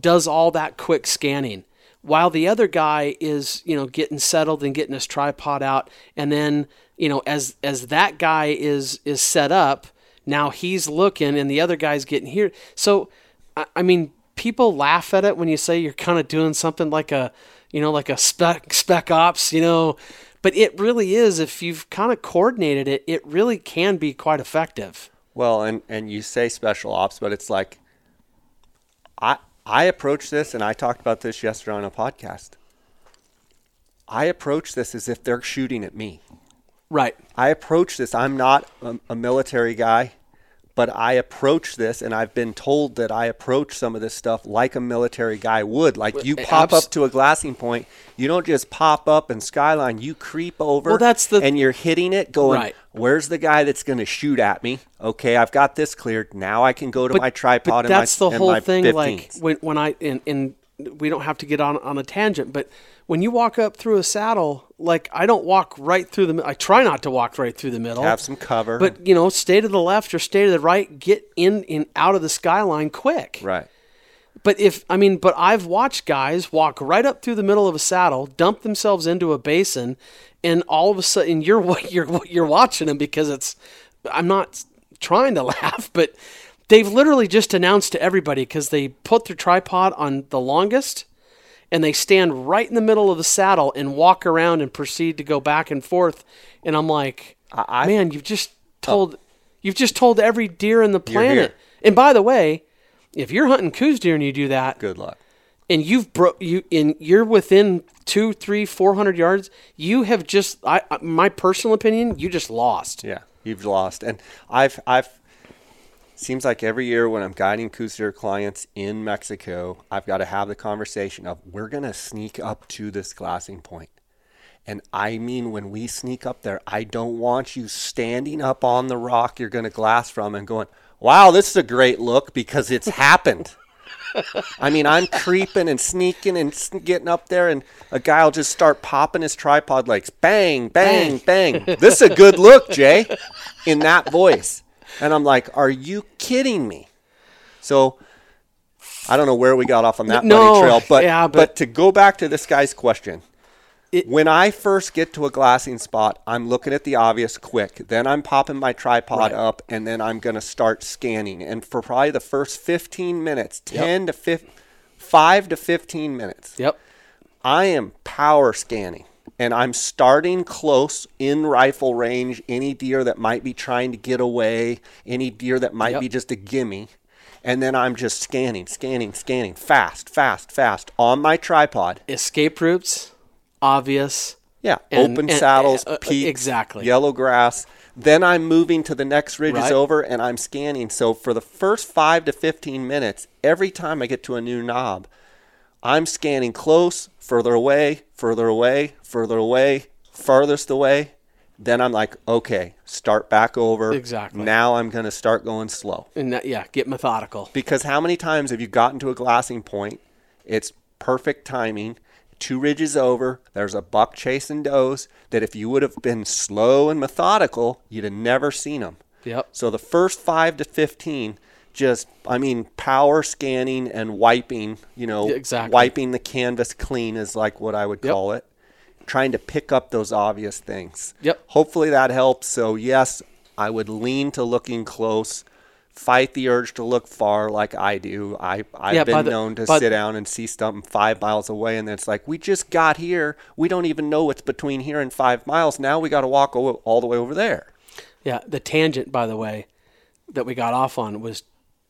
does all that quick scanning while the other guy is you know getting settled and getting his tripod out. And then you know as as that guy is is set up now he's looking and the other guy's getting here. So i, I mean people laugh at it when you say you're kind of doing something like a you know like a spec spec ops you know? But it really is if you've kind of coordinated it it really can be quite effective Well, and and you say special ops, but it's like I I approach this, and I talked about this yesterday on a podcast. I approach this as if they're shooting at me. right I approach this. I'm not a, a military guy, but I approach this, and I've been told that I approach some of this stuff like a military guy would. Like you pop abs- up to a glassing point, you don't just pop up and skyline. You creep over, Well, that's the- and you're hitting it, going, Right. "Where's the guy that's going to shoot at me?" Okay, I've got this cleared. Now I can go to my tripod. But and my- that's the whole thing. 15s. Like when when I and, and we don't have to get on on a tangent, but when you walk up through a saddle, like I don't walk right through the. I try not to walk right through the middle. have some cover, But you know, stay to the left or stay to the right. Get in and out of the skyline quick. right. But if I mean, but I've watched guys walk right up through the middle of a saddle, dump themselves into a basin, and all of a sudden you're what you're you're watching them because it's. I'm not trying to laugh, but they've literally just announced to everybody because they put their tripod on the longest, and they stand right in the middle of the saddle and walk around and proceed to go back and forth, and I'm like, I- man, you've just told, oh. you've just told every deer in the planet. And by the way, if you're hunting Coues deer and you do that, Good luck. And you've bro you and you're within two, three, four hundred yards, you have just I my personal opinion, you just lost. Yeah, you've lost. And I've I've seems like every year when I'm guiding Coues clients in Mexico, I've got to have the conversation of we're gonna sneak up to this glassing point. And I mean when we sneak up there, I don't want you standing up on the rock you're gonna glass from and going, Wow, this is a great look because it's happened. I mean, I'm creeping and sneaking and getting up there, and a guy will just start popping his tripod legs. Bang, bang, bang. This is a good look, Jay, in that voice. And I'm like, are you kidding me? So I don't know where we got off on that No, bunny trail, but, yeah, but but- to go back to this guy's question. It- when I first get to a glassing spot, I'm looking at the obvious quick. Then I'm popping my tripod Right. up, and then I'm going to start scanning. And for probably the first 15 minutes, 10 to 5, 5 to 15 minutes, Yep. I am power scanning. And I'm starting close in rifle range, any deer that might be trying to get away, any deer that might Yep. be just a gimme. And then I'm just scanning, scanning, scanning, fast, fast, fast on my tripod. Escape routes, obvious. Yeah, And- open and- saddles, uh, uh, peaks, exactly. yellow grass. Then I'm moving to the next ridges Right. over and I'm scanning. So for the first five to 15 minutes, every time I get to a new knob, I'm scanning close, further away, further away, further away, farthest away. then I'm like, okay, start back over. Exactly. Now I'm going to start going slow. And that, yeah, get methodical. Because how many times have you gotten to a glassing point? It's perfect timing. Two ridges over, there's a buck chasing does that if you would have been slow and methodical, you'd have never seen them. Yep. So the first five to 15, just, I mean, power scanning and wiping, you know, exactly. wiping the canvas clean is like what I would Yep. call it. Trying to pick up those obvious things. Yep. Hopefully that helps. So, yes, I would lean to looking close. Fight the urge to look far, like I do. I I've Yeah, been the- known to sit down and see something five miles away, and it's like we just got here. We don't even know what's between here and five miles. Now we got to walk all the way over there. Yeah, the tangent, by the way, that we got off on was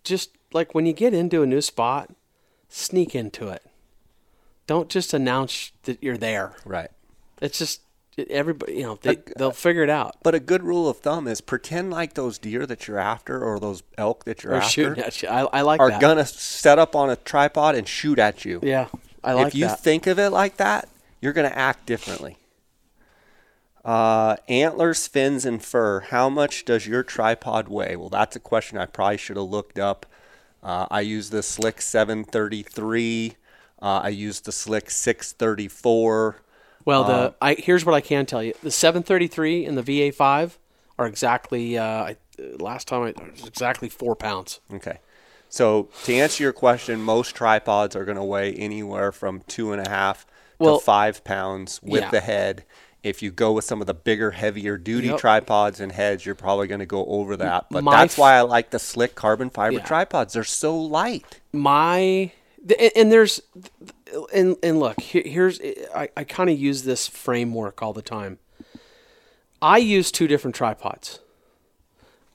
just like when you get into a new spot, sneak into it. Don't just announce that you're there. Right. It's just everybody, you know, they, they'll figure it out. But a good rule of thumb is pretend like those deer that you're after or those elk that you're Or after shooting at you. I, I like are that. gonna set up on a tripod and shoot at you. yeah, I like that if you that. think of it like that, you're going to act differently. Uh, antlers, fins, and fur. How much does your tripod weigh? Well, that's a question I probably should have looked up. Uh, I use the Slik 733. Uh, I use the Slik 634. Well, uh, the I here's what I can tell you: the 733 and the VA5 are exactly. Uh, I, last time I, it was exactly four pounds. Okay. So to answer your question, most tripods are going to weigh anywhere from two and a half Well, to five pounds with yeah. the head. If you go with some of the bigger, heavier duty Yep. tripods and heads, you're probably going to go over that. But My that's why I like the Slik carbon fiber Yeah. tripods. They're so light. my and there's and and look here's i, I kind of use this framework all the time i use two different tripods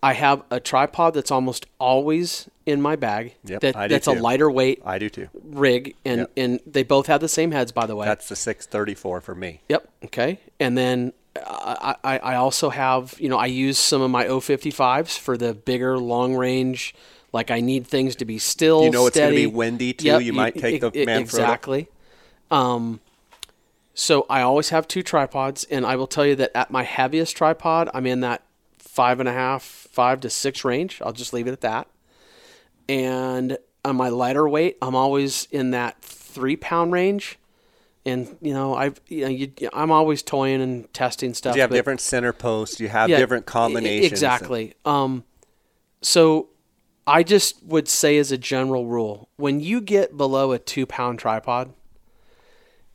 i have a tripod that's almost always in my bag Yep, that, I do that's a lighter weight I do too. rig and Yep. and they both have the same heads by the way That's the 634 for me. Yep. Okay. And then I, I, I also have, you know, I use some of my 055s for the bigger long range. Like I need things to be still. You know it's gonna be windy, too? Yep, You might take the e- Manfrotto. Exactly. Um, so I always have two tripods, and I will tell you that at my heaviest tripod, I'm in that five and a half, five to six range. I'll just leave it at that. And on my lighter weight, I'm always in that three pound range. And you know, I've you know, you, I'm always toying and testing stuff. You have different center posts. You have yeah, different combinations. Exactly. Um, so I just would say, as a general rule, when you get below a two pound tripod,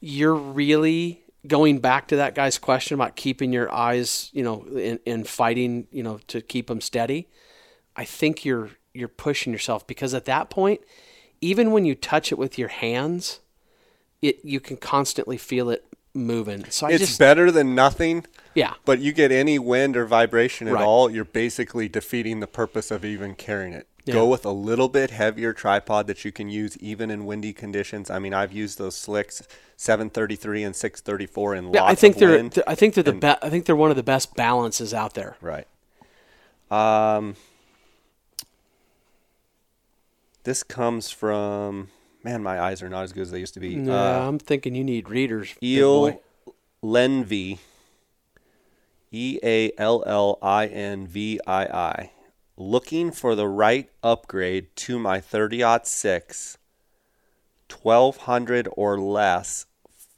you're really going back to that guy's question about keeping your eyes, you know, and, and fighting, you know, to keep them steady. I think you're you're pushing yourself because at that point, even when you touch it with your hands, it you can constantly feel it moving. So I It's just better than nothing. yeah. But you get any wind or vibration at Right. all, you're basically defeating the purpose of even carrying it. Yeah. Go with a little bit heavier tripod that you can use even in windy conditions. I mean, I've used those Sliks 733 and 634 in Yeah, lots I think of they're. wind. I think they're the best. I think they're one of the best balances out there. Right. Um, this comes from man. My eyes are not as good as they used to be. Yeah, Uh, I'm thinking you need readers. Eel. Lenvy. E A L L I N V I I. Looking for the right upgrade to my 30 6, 1200 or less,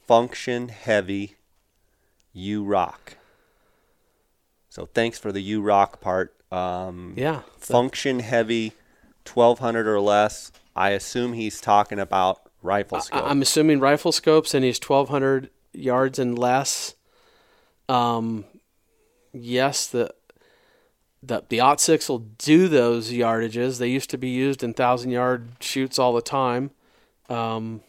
function heavy U Rock. So thanks for the U Rock part. Um, Yeah. Function heavy, 1200 or less. I assume he's talking about rifle I, scope. I'm assuming rifle scopes, and he's 1,200 yards and less. Um, yes, the the the Ot six will do those yardages. They used to be used in thousand yard shoots all the time. Um,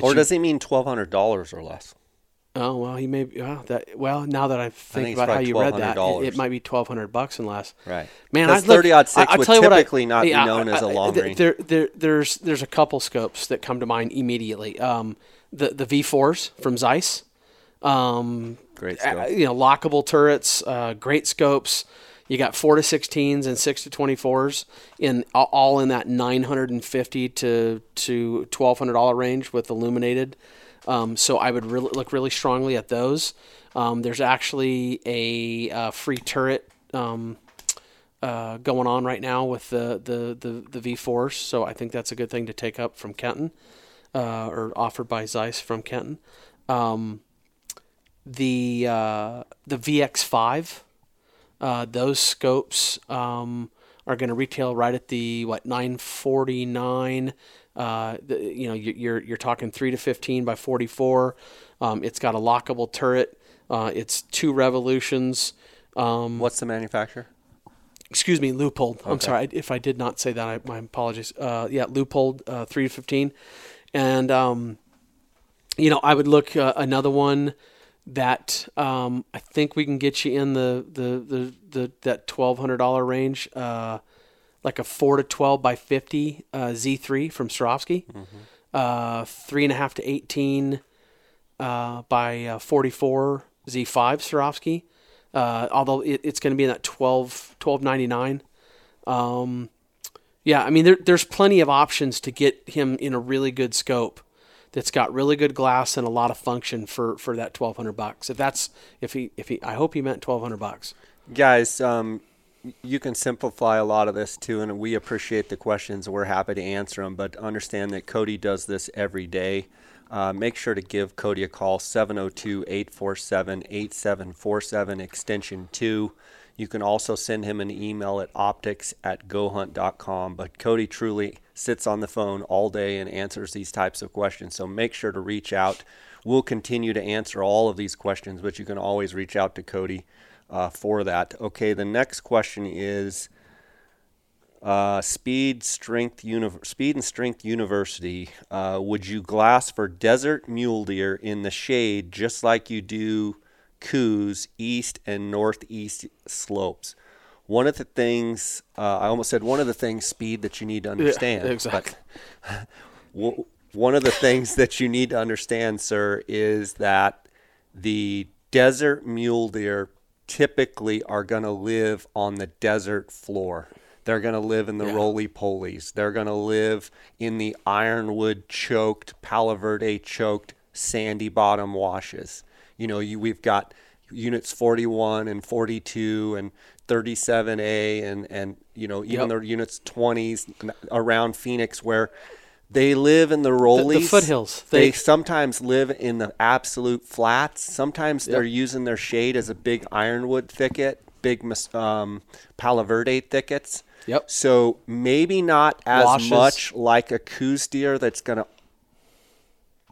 or you- does he mean $1,200 or less? Oh well, he may. Be, well, that well. Now that I think, think about how you read that, it, it might be twelve hundred bucks and less. Right. Man, I'd look- thirty odd six I- would tell what I- typically not be yeah, known as a long range. There, there, there's there's a couple scopes that come to mind immediately. Um, the the V4s from Zeiss. Um, Great uh, scope. you know, lockable turrets, uh, great scopes. You got four to sixteens and six to twenty fours in all in that nine hundred and fifty to to twelve hundred dollar range with illuminated. Um, so I would really look really strongly at those. Um, there's actually a uh, free turret um, uh, going on right now with the, the, the, the V4s, so I think that's a good thing to take up from Kenton, uh, or offered by Zeiss from Kenton. Um, the uh, the VX5, uh, those scopes um, are going to retail right at the what 949. Uh, the, you know, you're you're talking three to 15 by 44. Um, it's got a lockable turret. Uh, it's two revolutions. Um, What's the manufacturer? excuse me, Leupold. I'm sorry if I did not say that. I, my apologies. Uh, yeah, Leupold, uh, three to fifteen, and um, you know, I would look uh, another one that um, I think we can get you in the the the, the that twelve hundred dollar range, uh, like a four to twelve by fifty uh, Z three from Swarovski, uh, three and a half to eighteen uh, by uh, forty four Z five Swarovski. Uh, although it, it's going to be in that 12 12.99. Um, yeah, I mean there, there's plenty of options to get him in a really good scope that's got really good glass and a lot of function for, for that 1200 bucks. If that's if he if he I hope he meant 1200 bucks. Guys, um, you can simplify a lot of this too, and we appreciate the questions. We're happy to answer them, but understand that Cody does this every day. Uh, make sure to give Cody a call, 702 847 8747, extension 2. You can also send him an email at optics at gohunt.com. But Cody truly sits on the phone all day and answers these types of questions. So make sure to reach out. We'll continue to answer all of these questions, but you can always reach out to Cody uh, for that. Okay, the next question is uh, Speed Strength Speed and Strength University. Uh, would you glass for desert mule deer in the shade just like you do Coues east and northeast slopes? One of the things uh, I almost said one of the things speed that you need to understand. exactly. But one of the things that you need to understand, sir, is that the desert mule deer typically are going to live on the desert floor. They're going to live in the Yeah. roly polies. They're going to live in the ironwood choked, Palo Verde choked, sandy bottom washes. You know, you, we've got units 41 and 42 and 37A and, and you know, even Yep. the units 20s around Phoenix where they live in the rollies. foothills. They, They- sometimes live in the absolute flats. Sometimes they're using their shade as a big ironwood thicket, big um, Palo Verde thickets. Yep. So maybe not as Washes. much like a Coues deer that's going to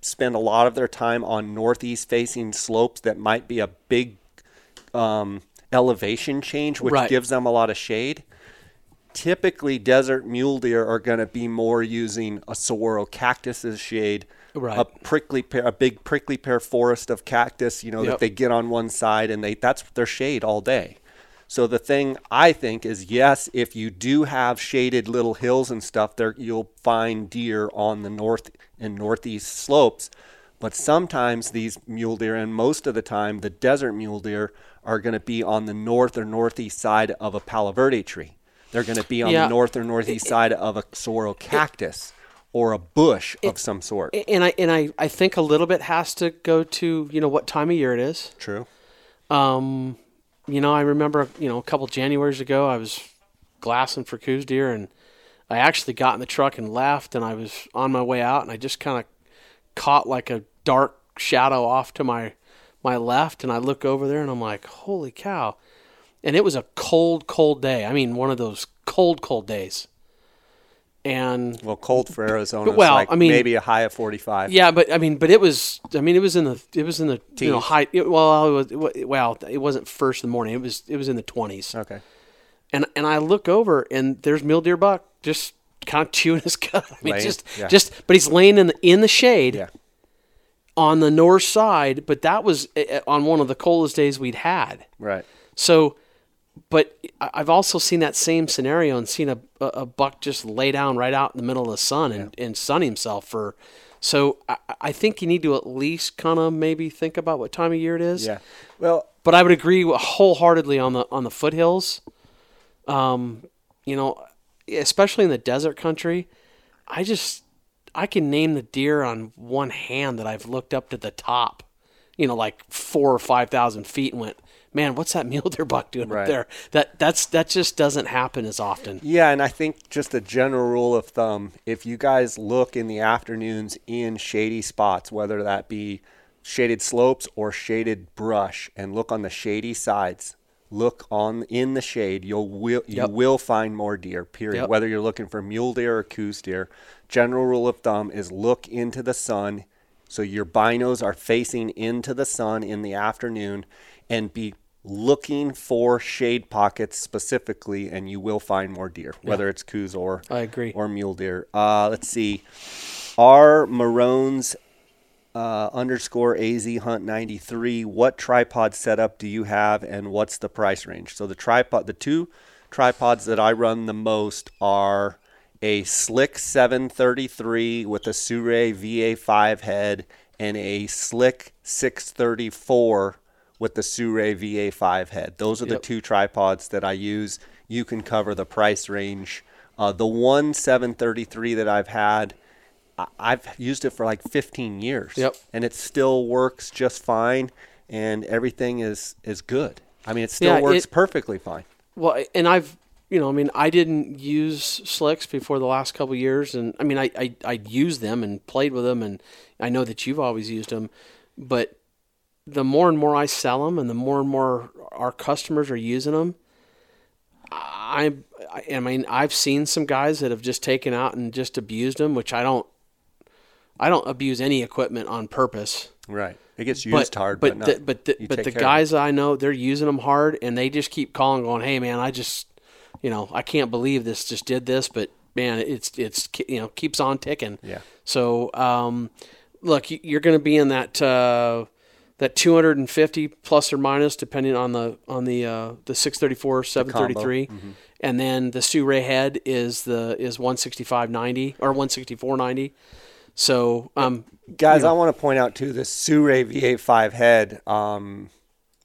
spend a lot of their time on northeast facing slopes that might be a big um, elevation change, which Right. gives them a lot of shade. Typically, desert mule deer are going to be more using a saguaro cactus's shade, Right. a prickly pear, a big prickly pear forest of cactus. You know that they get on one side and they that's their shade all day. So the thing I think is yes, if you do have shaded little hills and stuff, there you'll find deer on the north and northeast slopes. But sometimes these mule deer, and most of the time the desert mule deer, are going to be on the north or northeast side of a Palo Verde tree. They're going to be on Yeah. the north or northeast side of a saguaro cactus or a bush of some sort. And I and I, I think a little bit has to go to you know what time of year it is. True. Um, you know, I remember you know a couple Januaries ago I was glassing for Coues deer and I actually got in the truck and left and I was on my way out and I just kind of caught like a dark shadow off to my my left and I look over there and I'm like, holy cow! And it was a cold, cold day. I mean, one of those cold, cold days. And Well, cold for Arizona. Well, like I mean- maybe a high of 45. yeah, but I mean, but it was. I mean, it was in the. It was in the you know high. It, well, it was, it, well, it wasn't first in the morning. It was. It was in the twenties. Okay. And and I look over and there's mule deer buck just kind of chewing his cud. I mean, Laying, just yeah. just. But he's laying in the in the shade Yeah. On the north side. But that was uh, on one of the coldest days we'd had. Right. So, but I've also seen that same scenario and seen a, a, buck just lay down right out in the middle of the sun and, and sun himself for. So I, I think you need to at least kind of maybe think about what time of year it is. Yeah. Well, But I would agree wholeheartedly on the on the foothills. Um, you know, especially in the desert country, I just I can name the deer on one hand that I've looked up to the top, you know, like four or five thousand feet, and went, man, what's that mule deer buck doing Right. up there? That that's that just doesn't happen as often. Yeah, and I think just a general rule of thumb, if you guys look in the afternoons in shady spots, whether that be shaded slopes or shaded brush, and look on the shady sides, look on in the shade, you'll will you Yep. will find more deer. Period. Yep. Whether you're looking for mule deer or Coues deer, general rule of thumb is look into the sun. So your binos are facing into the sun in the afternoon, and be looking for shade pockets specifically, and you will find more deer, whether it's Coues or I agree. or mule deer. Uh, let's see, our Maroons uh, underscore AZ Hunt 93. What tripod setup do you have, and what's the price range? So the tripod, the two tripods that I run the most are a Slik 733 with a Sirui VA5 head, and a Slik 634 with the Sirui VA5 head. Those are the Yep. two tripods that I use. You can cover the price range. Uh, the one 733 that I've had, I've used it for like 15 years. Yep. And it still works just fine, and everything is is good. I mean, it still Yeah, works it- perfectly fine. Well, and I've, you know, I mean, I didn't use Sliks before the last couple of years, and I mean, I, I I used them and played with them, and I know that you've always used them, but the more and more I sell them, and the more and more our customers are using them, I, I I mean, I've seen some guys that have just taken out and just abused them, which I don't. I don't abuse any equipment on purpose Right. It gets used hard, but, but not, the, but the, but the care of it. guys I know, they're using them hard, and they just keep calling, going, "Hey, man, I just, you know, I can't believe this just did this, but man, it's it's you know keeps on ticking." Yeah. So, um, look, you- you're going to be in that uh, that 250 plus or minus, depending on the on the uh, the 634, 733, Mm-hmm. and then the Sirui head is the is 165.90 or 164.90. So, um, Guys, I want to point out too the Sirui VA5 head um,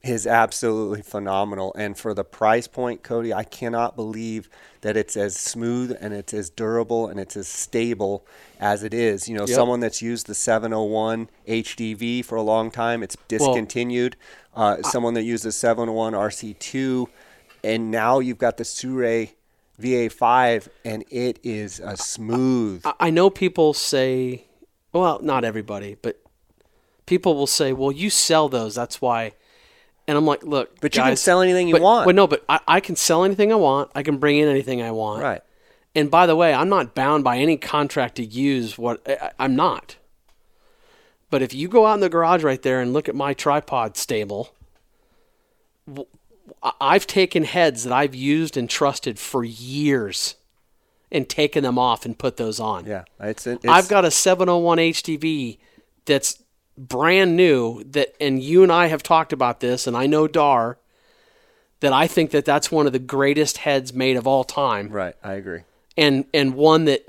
is absolutely phenomenal, and for the price point, Cody, I cannot believe that it's as smooth and it's as durable and it's as stable as it is. You know, Yep. someone that's used the 701 HDV for a long time, it's discontinued. uh, someone that used the 701 RC2, and now you've got the Sirui VA5, and it is a smooth. I- I know people say, well, not everybody, but people will say, well, you sell those, that's why. And I'm like, look, But you can sell anything you but, want. But no, but I, I can sell anything I want. I can bring in anything I want. Right. And by the way, I'm not bound by any contract to use what I, I'm not. But if you go out in the garage right there and look at my tripod stable, I've taken heads that I've used and trusted for years and taken them off and put those on. Yeah, it's, it's I've got a 701 HDV that's brand new that and you and I have talked about this and I know Dar that I think that that's one of the greatest heads made of all time right. I agree. and and one that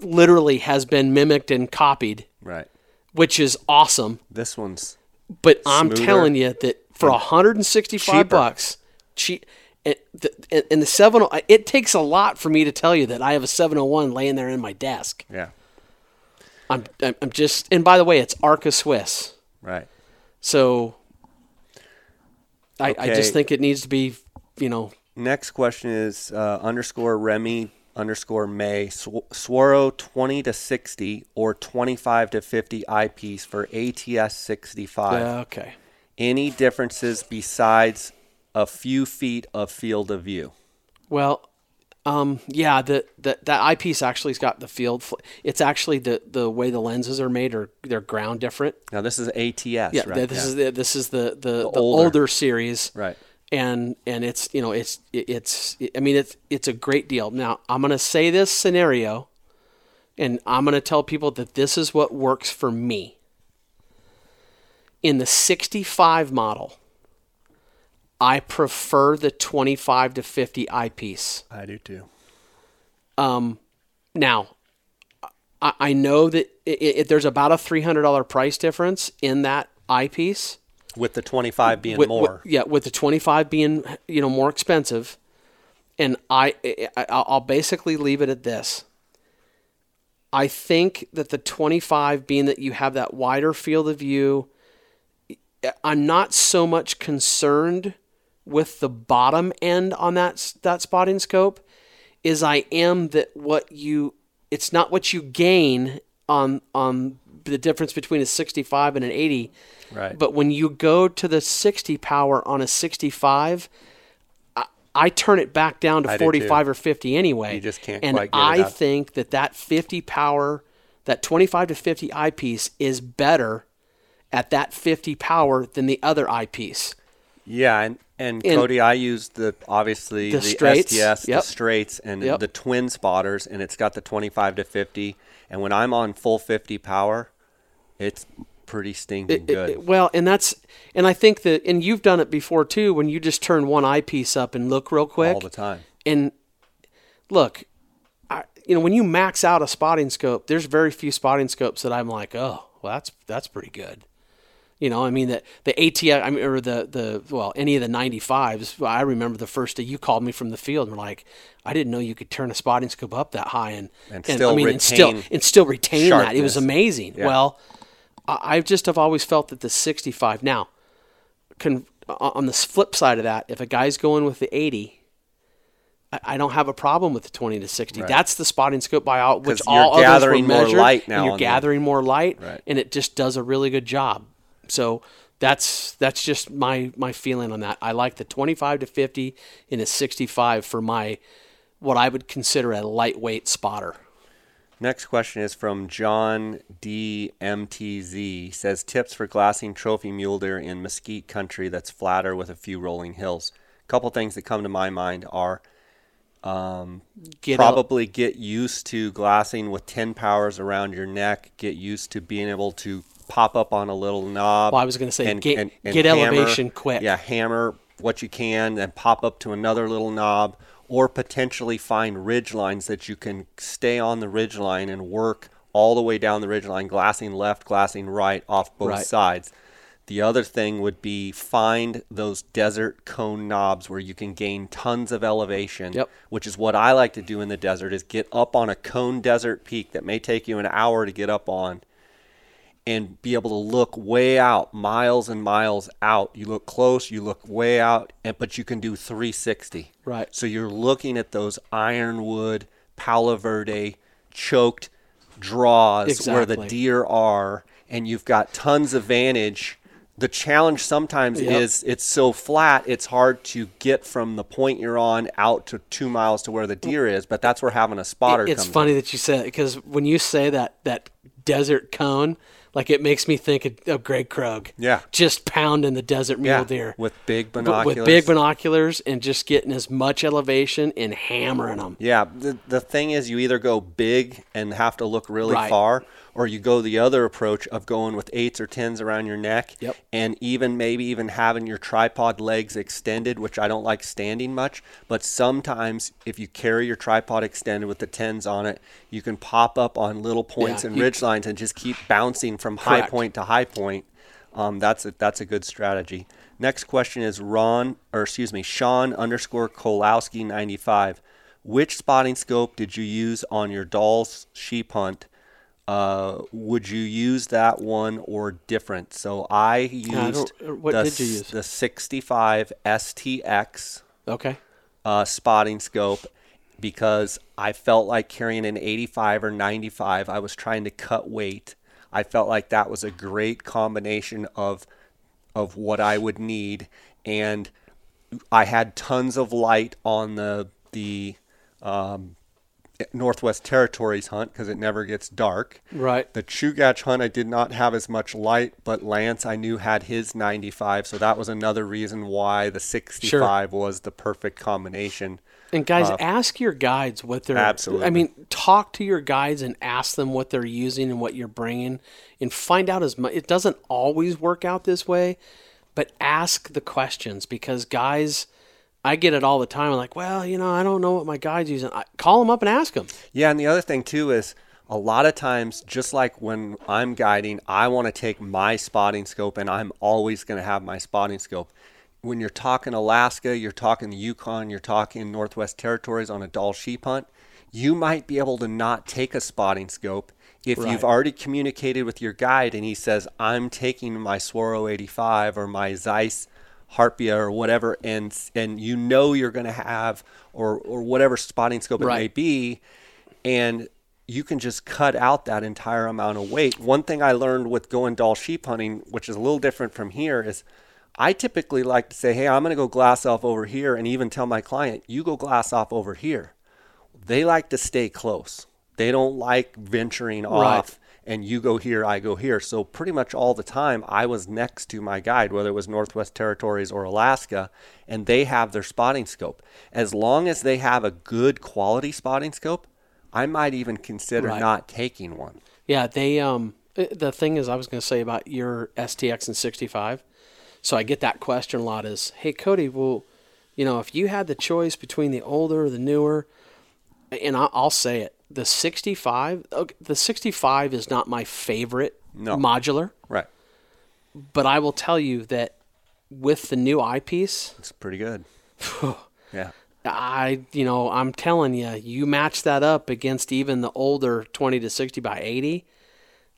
literally has been mimicked and copied Right. which is awesome This one's but I'm telling you that for 165 Cheaper. bucks cheap and the, and the 70 it takes a lot for me to tell you that I have a 701 laying there in my desk yeah. I'm, I'm just, and by the way, it's Arca Swiss. Right. So I, I just think it needs to be, you know, Next question is uh, underscore Remy underscore May Sw- Swaro twenty to sixty or twenty five to fifty eyepiece for ATS sixty five. uh, okay. Any differences besides a few feet of field of view? Well, um, yeah, the, the that eyepiece actually's got the field. Fl- it's actually the the way the lenses are made are they're ground different. Now this is ATS, Yeah, right? this Yeah. is the this is the the, the, older. older. series. right. and and it's you know it's it's I mean it's it's a great deal. Now I'm gonna say this scenario, and I'm gonna tell people that this is what works for me. In the 65 model, I prefer the 25 to 50 eyepiece. I do too. Um, now, I, I know that it, it, there's about a $300 price difference in that eyepiece. With the twenty five being with, more. with- yeah, with the 25 being, you know, more expensive. And I, I I'll basically leave it at this. I think that the 25 being that you have that wider field of view, I'm not so much concerned with the bottom end on that that spotting scope is I am that what you it's not what you gain on on the difference between a 65 and an 80. Right. But when you go to the 60 power on a 65, I, I turn it back down to I 45 or 50 anyway. You just can't and quite get it I think that that 50 power, that 25 to 50 eyepiece is better at that 50 power than the other eyepiece. Yeah, and, and, And- Cody, I used the obviously The the, straights, STS, yep. the straights, and Yep. the twin spotters, and it's got the 25 to 50. And when I'm on full 50 power, it's pretty stinking It- good. it- well, and that's and I think that and you've done it before too when you just turn one eyepiece up and look real quick. all the time. And look, I, you know when you max out a spotting scope, there's very few spotting scopes that I'm like, oh, well that's that's pretty good. You know, I mean that the ATX, I mean, or the the well, any of the 95s. I remember the first day you called me from the field and were like, I didn't know you could turn a spotting scope up that high and And I still mean, and still retain and still retain that. It was amazing. Yeah. Well, I I just have always felt that the 65 now con- on the flip side of that, if a guy's going with the 80, I, I don't have a problem with the 20 to 60. Right. That's the spotting scope by all, which all others gathering were more measured, light and now You're on the- gathering more light, Right. and it just does a really good job. So that's that's just my my feeling on that. I like the 25 to 50 and a 65 for my what I would consider a lightweight spotter. Next question is from John DMTZ. He says tips for glassing trophy mule deer in mesquite country that's flatter with a few rolling hills. A couple things that come to my mind are um, Get a- probably get used to glassing with 10 powers around your neck. Get used to being able to pop up on a little knob. Well, I was gonna say, get- get hammer- elevation quick. Yeah, hammer what you can, then pop up to another little knob, or potentially find ridge lines that you can stay on the ridge line and work all the way down the ridge line, glassing left, glassing right, off both Right. sides. The other thing would be find those desert cone knobs where you can gain tons of elevation, Yep. which is what I like to do in the desert is get up on a cone desert peak that may take you an hour to get up on and be able to look way out, miles and miles out. You look close, you look way out, and but you can do 360. Right. So you're looking at those ironwood, Palo Verde, choked draws where the deer are, and you've got tons of vantage. The challenge sometimes Yep. is it's so flat, it's hard to get from the point you're on out to two miles to where the mm. deer is. But that's where having a spotter comes. it's funny in. that you said it because when you say that that desert cone, like it makes me think of, of Greg Krug. Yeah. just pounding the desert mule yeah, deer with big binoculars. with big binoculars and just getting as much elevation and hammering them. Yeah, the, the thing is, you either go big and have to look really Right. far, or you go the other approach of going with eights or tens around your neck, Yep. and even maybe even having your tripod legs extended, which I don't like standing much. But sometimes, if you carry your tripod extended with the tens on it, you can pop up on little points Yeah, and ridge lines and just keep bouncing from high point to high point. Um, that's a, that's a good strategy. Next question is Ron, or excuse me, Sean underscore Kolowski ninety five. Which spotting scope did you use on your Dall's sheep hunt? Uh, would you use that one or different? So I used don't- what the, did you use? the 65 STX Okay, uh, spotting scope because I felt like carrying an 85 or 95. I was trying to cut weight. I felt like that was a great combination of of what I would need, and I had tons of light on the the um, Northwest Territories hunt because it never gets dark. right. The Chugach hunt, I did not have as much light, but Lance, I knew had his 95, so that was another reason why the 65 was the perfect combination. And guys, ask your guides what they're. Uh, Absolutely. I mean, talk to your guides and ask them what they're using and what you're bringing, and find out as much. It doesn't always work out this way, but ask the questions because guys, I get it all the time. I'm like, well, you know, I don't know what my guide's using. I, call them up and ask them. Yeah, and the other thing too is a lot of times, just like when I'm guiding, I want to take my spotting scope, and I'm always going to have my spotting scope. When you're talking Alaska, you're talking the Yukon, you're talking Northwest Territories on a Dall sheep hunt, you might be able to not take a spotting scope if Right. you've already communicated with your guide and he says, I'm taking my Swaro 85 or my Zeiss Harpia or whatever, and and you know you're going to have or or whatever spotting scope it may be, and you can just cut out that entire amount of weight. One thing I learned with going Dall sheep hunting, which is a little different from here, is I typically like to say, "Hey, I'm going to go glass off over here," and even tell my client, "You go glass off over here." They like to stay close. They don't like venturing off and you go here, I go here. So pretty much all the time I was next to my guide, whether it was Northwest Territories or Alaska, and they have their spotting scope. As long as they have a good quality spotting scope, I might even consider Right. not taking one. Yeah, they um uh, the thing is I was going to say about your STX and 65. So I get that question a lot is, "Hey Cody, well, you know, if you had the choice between the older or the newer, and I'll say it, the 65, okay, the 65 is not my favorite No. modular, Right. but I will tell you that with the new eyepiece, It's pretty good. yeah. I, you know, I'm telling you, you match that up against even the older 20 to 60 by 80.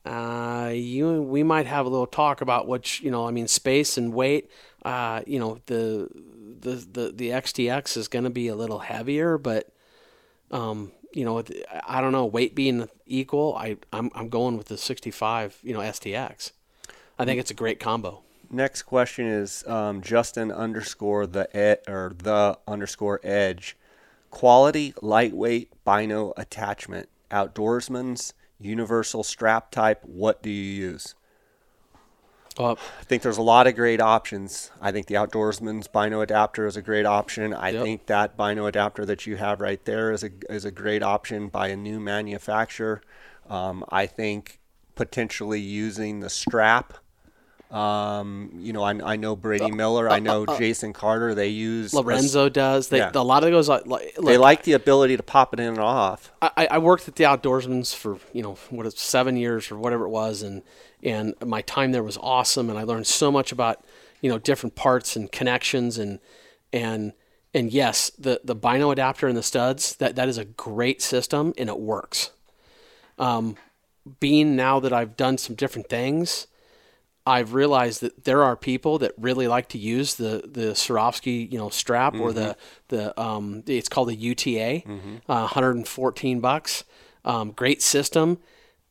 Uh, you, we might have a little talk about which, you know, I mean, space and weight. Uh, you know, the, the, the, the XTX is going to be a little heavier, but, um, you know, I don't know, weight being equal, I, I'm, I'm going with the 65, you know, STX. I think it's a great combo. Next question is um, Justin underscore the ed, or the underscore edge. Quality lightweight bino attachment. Outdoorsman's universal strap type. What do you use? Well, I think there's a lot of great options. I think the Outdoorsman's Bino adapter is a great option. I Yep. think that Bino adapter that you have right there is a is a great option by a new manufacturer. Um, I think potentially using the strap. Um, you know, I, I know Brady uh, Miller. I uh, know uh, Jason Carter. They use a Lorenzo does. They, yeah. A lot of those, like, like They like the ability to pop it in and off. I, I worked at the Outdoorsman's for you know what seven years or whatever it was, and and my time there was awesome, and I learned so much about you know different parts and connections and and and yes, the the bino adapter and the studs that that is a great system and it works. Um, being now that I've done some different things, I've realized that there are people that really like to use the the Swarovski, you know, strap or the the um, it's called the UTA, uh, 114 bucks. Um, great system,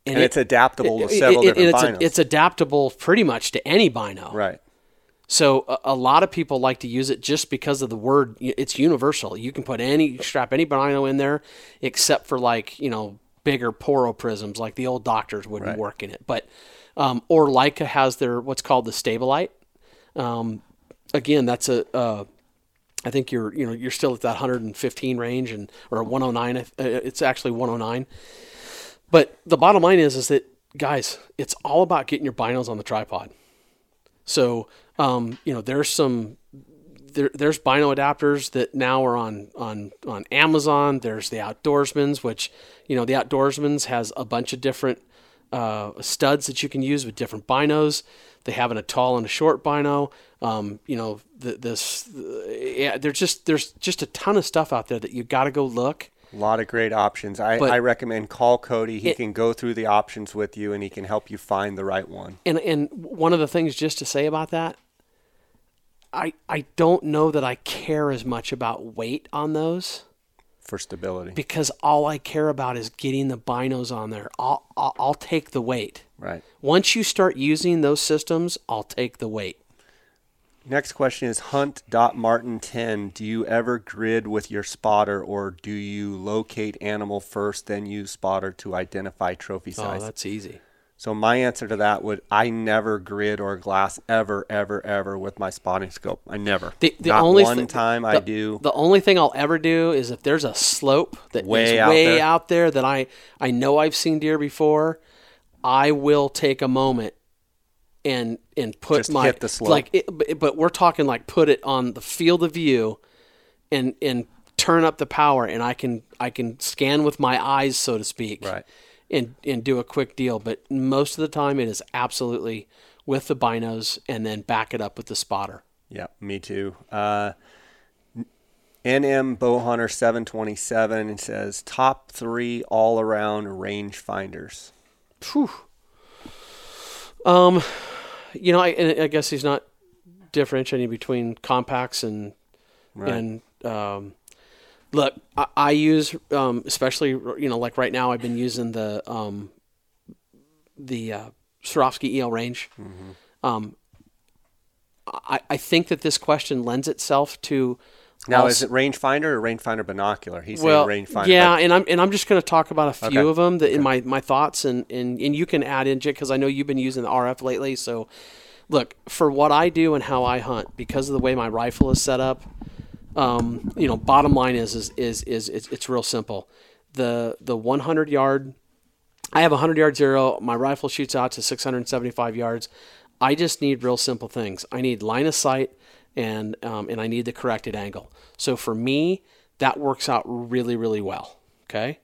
And it's adaptable to several it- it- different it's, binos. it's adaptable pretty much to any bino. right. So a, a lot of people like to use it just because of the word. It's universal. You can put any strap any bino in there, except for like you know bigger Porro prisms, like the old Docters wouldn't Right. work in it. But um, or Leica has their what's called the Stabilite. Um, again, that's a. Uh, think you're you know you're still at that 115 range and or 109. uh, It's actually 109. But the bottom line is is that guys, it's all about getting your binos on the tripod. So um, you know there's some there, there's bino adapters that now are on on on Amazon. There's the Outdoorsman's, which you know the Outdoorsman's has a bunch of different uh, studs that you can use with different binos. They have an a tall and a short bino. Um, you know the, this yeah. There's just there's just a ton of stuff out there that you got to go look. A lot of great options. I, But- I recommend call Cody. He It- can go through the options with you and he can help you find the right one. And and one of the things just to say about that, I I don't know that I care as much about weight on those. For stability. because all I care about is getting the binos on there. I'll, I'll, I'll take the weight. right. Once you start using those systems, I'll take the weight. Next question is hunt.martin10. Do you ever grid with your spotter or do you locate animal first, then use spotter to identify trophy size? Oh, size? that's easy. So my answer to that would I never grid or glass ever, ever, ever with my spotting scope. I never. The, the Not only one thi- time the, I do. The only thing I'll ever do is if there's a slope that Way out way there. out there that I, I know I've seen deer before, I will take a moment and and put Just my hit the slope. like it, but we're talking like put it on the field of view and and turn up the power and I can I can scan with my eyes so to speak Right. And and do a quick deal but most of the time it is absolutely with the binos and then back it up with the spotter Yeah, me too. Uh, NM Bowhunter 727 and says top three all around range finders. Whew. Um, you know, I, I guess he's not differentiating between compacts and right. and um, look, I, I use um, especially you know like right now I've been using the um, the uh, Swarovski EL range. Mm-hmm. Um, I, I think that this question lends itself to now, is it rangefinder or rangefinder binocular? He's well, saying rangefinder. Yeah, and I'm and I'm just going to talk about a few okay. of them that okay. in my, my thoughts and, and and you can add in because I know you've been using the RF lately. So, look for what I do and how I hunt because of the way my rifle is set up. Um, you know, bottom line is is is, is it's, it's real simple. The the 100 yard, I have a 100 yard zero. My rifle shoots out to 675 yards. I just need real simple things. I need line of sight and um, and I need the corrected angle. So for me, that works out really really well. Okay,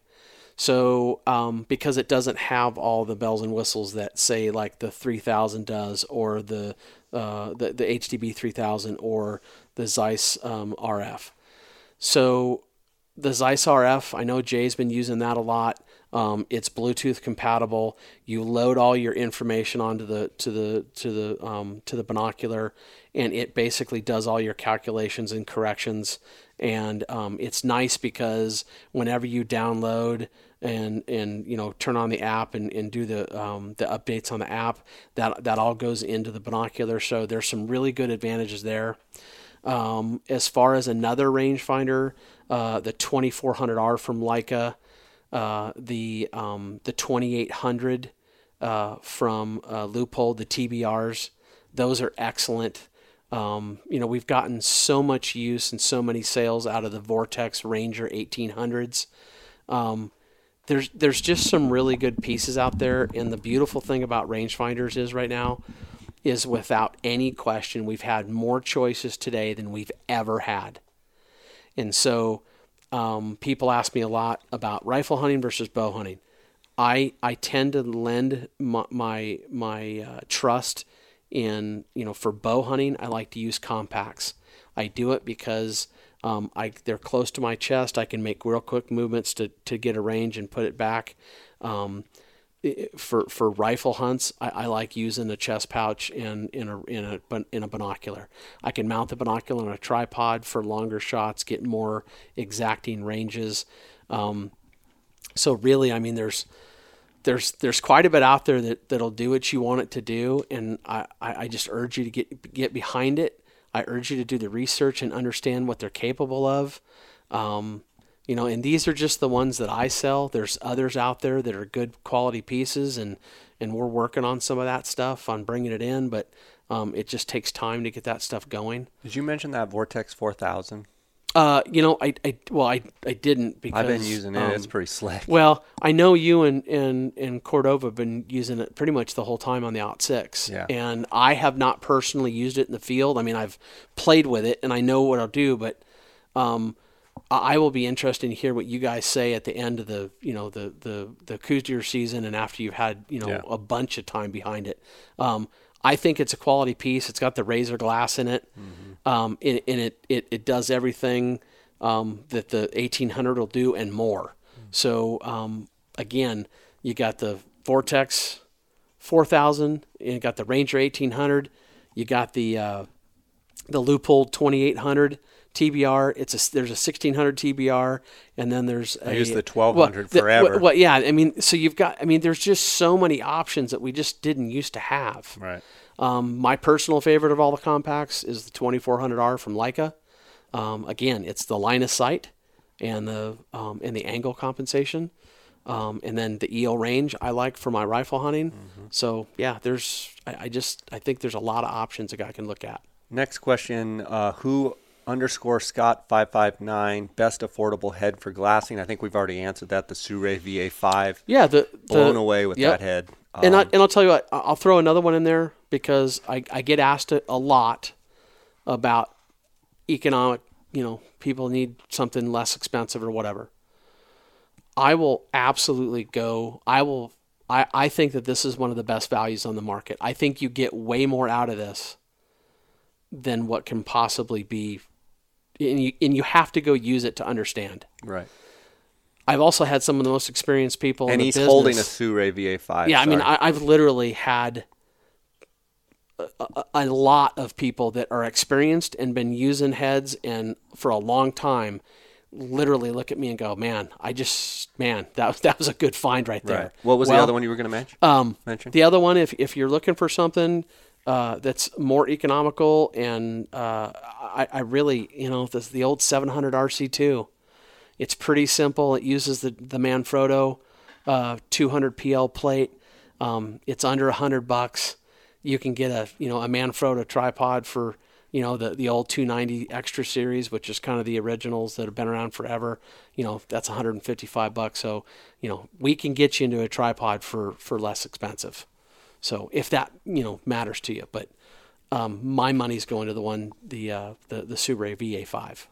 so um, because it doesn't have all the bells and whistles that say like the 3000 does or the uh, the, the HDB 3000 or the Zeiss um, RF. So the Zeiss RF, I know Jay's been using that a lot. Um, it's Bluetooth compatible. You load all your information onto the to the to the um, to the binocular, and it basically does all your calculations and corrections. And um, it's nice because whenever you download and and you know turn on the app and, and do the um, the updates on the app, that that all goes into the binocular. So there's some really good advantages there. Um, as far as another rangefinder, uh, the 2400R from Leica uh, the um, the 2800 uh, from uh, Leupold, the TBRs. Those are excellent. Um, you know, we've gotten so much use and so many sales out of the Vortex Ranger 1800s. Um, there's there's just some really good pieces out there, and the beautiful thing about rangefinders is right now is without any question we've had more choices today than we've ever had, and so um, people ask me a lot about rifle hunting versus bow hunting. I I tend to lend my my, my uh, trust in you know for bow hunting. I like to use compacts. I do it because um, I they're close to my chest. I can make real quick movements to to get a range and put it back. Um, for for rifle hunts, I, I, like using a chest pouch in in a in a in a binocular. I can mount the binocular on a tripod for longer shots, get more exacting ranges. Um, so really, I mean, there's there's there's quite a bit out there that that'll do what you want it to do, and I, I just urge you to get get behind it. I urge you to do the research and understand what they're capable of. Um, you know, and these are just the ones that I sell. There's others out there that are good quality pieces, and and we're working on some of that stuff on bringing it in, but um, it just takes time to get that stuff going. Did you mention that Vortex 4000? Uh, you know, I, I well, I, I didn't because I've been using it. Um, it's pretty slick. Well, I know you and and and Cordova have been using it pretty much the whole time on the Out Six. Yeah. And I have not personally used it in the field. I mean, I've played with it and I know what I'll do, but um, I will be interested to hear what you guys say at the end of the you know the the the deer season and after you've had you know yeah. a bunch of time behind it. Um, I think it's a quality piece. It's got the razor glass in it, mm-hmm. um, and, and, it, it it does everything um, that the 1800 will do and more. Mm-hmm. So um, again, you got the Vortex 4000, you got the Ranger 1800, you got the uh, the Leupold 2800 TBR. It's a there's a 1600 TBR, and then there's a, I use the 1200 well, forever. well, yeah, I mean, so you've got, I mean, there's just so many options that we just didn't used to have. Right. Um, my personal favorite of all the compacts is the 2400R from Leica. Um, again, it's the line of sight and the um, and the angle compensation. Um, and then the EL range I like for my rifle hunting. Mm-hmm. So yeah, there's I, I, just I think there's a lot of options a guy can look at. Next question: uh, Who underscore Scott five five nine best affordable head for glassing. I think we've already answered that. The Sirui VA five. Yeah, the, blown away with yep. that head. Um, and I, and I'll tell you what, I'll throw another one in there because I, I get asked a lot about economic. You know, people need something less expensive or whatever. I will absolutely go. I will. I, I think that this is one of the best values on the market. I think you get way more out of this than what can possibly be and you and you have to go use it to understand. Right. I've also had some of the most experienced people. in And he's business. holding a Sirui VA5. Yeah, I mean. I, I've literally had a, a, a lot of people that are experienced and been using heads and for a long time. Literally look at me and go, "Man, I just man, that that was a good find right there." right. What was the other one you were going to mention? Um, mention? the other one, if if you're looking for something uh, that's more economical, and uh, I, I really, you know, this the old 700 RC2. It's pretty simple. It uses the the Manfrotto uh, 200 PL plate. Um, it's under hundred bucks. You can get a you know a Manfrotto tripod for you know the the old 290 Extra series, which is kind of the originals that have been around forever. You know that's 155 bucks. So you know we can get you into a tripod for for less expensive. So if that you know matters to you, but um, my money's going to the one the uh, the the Sirui VA5.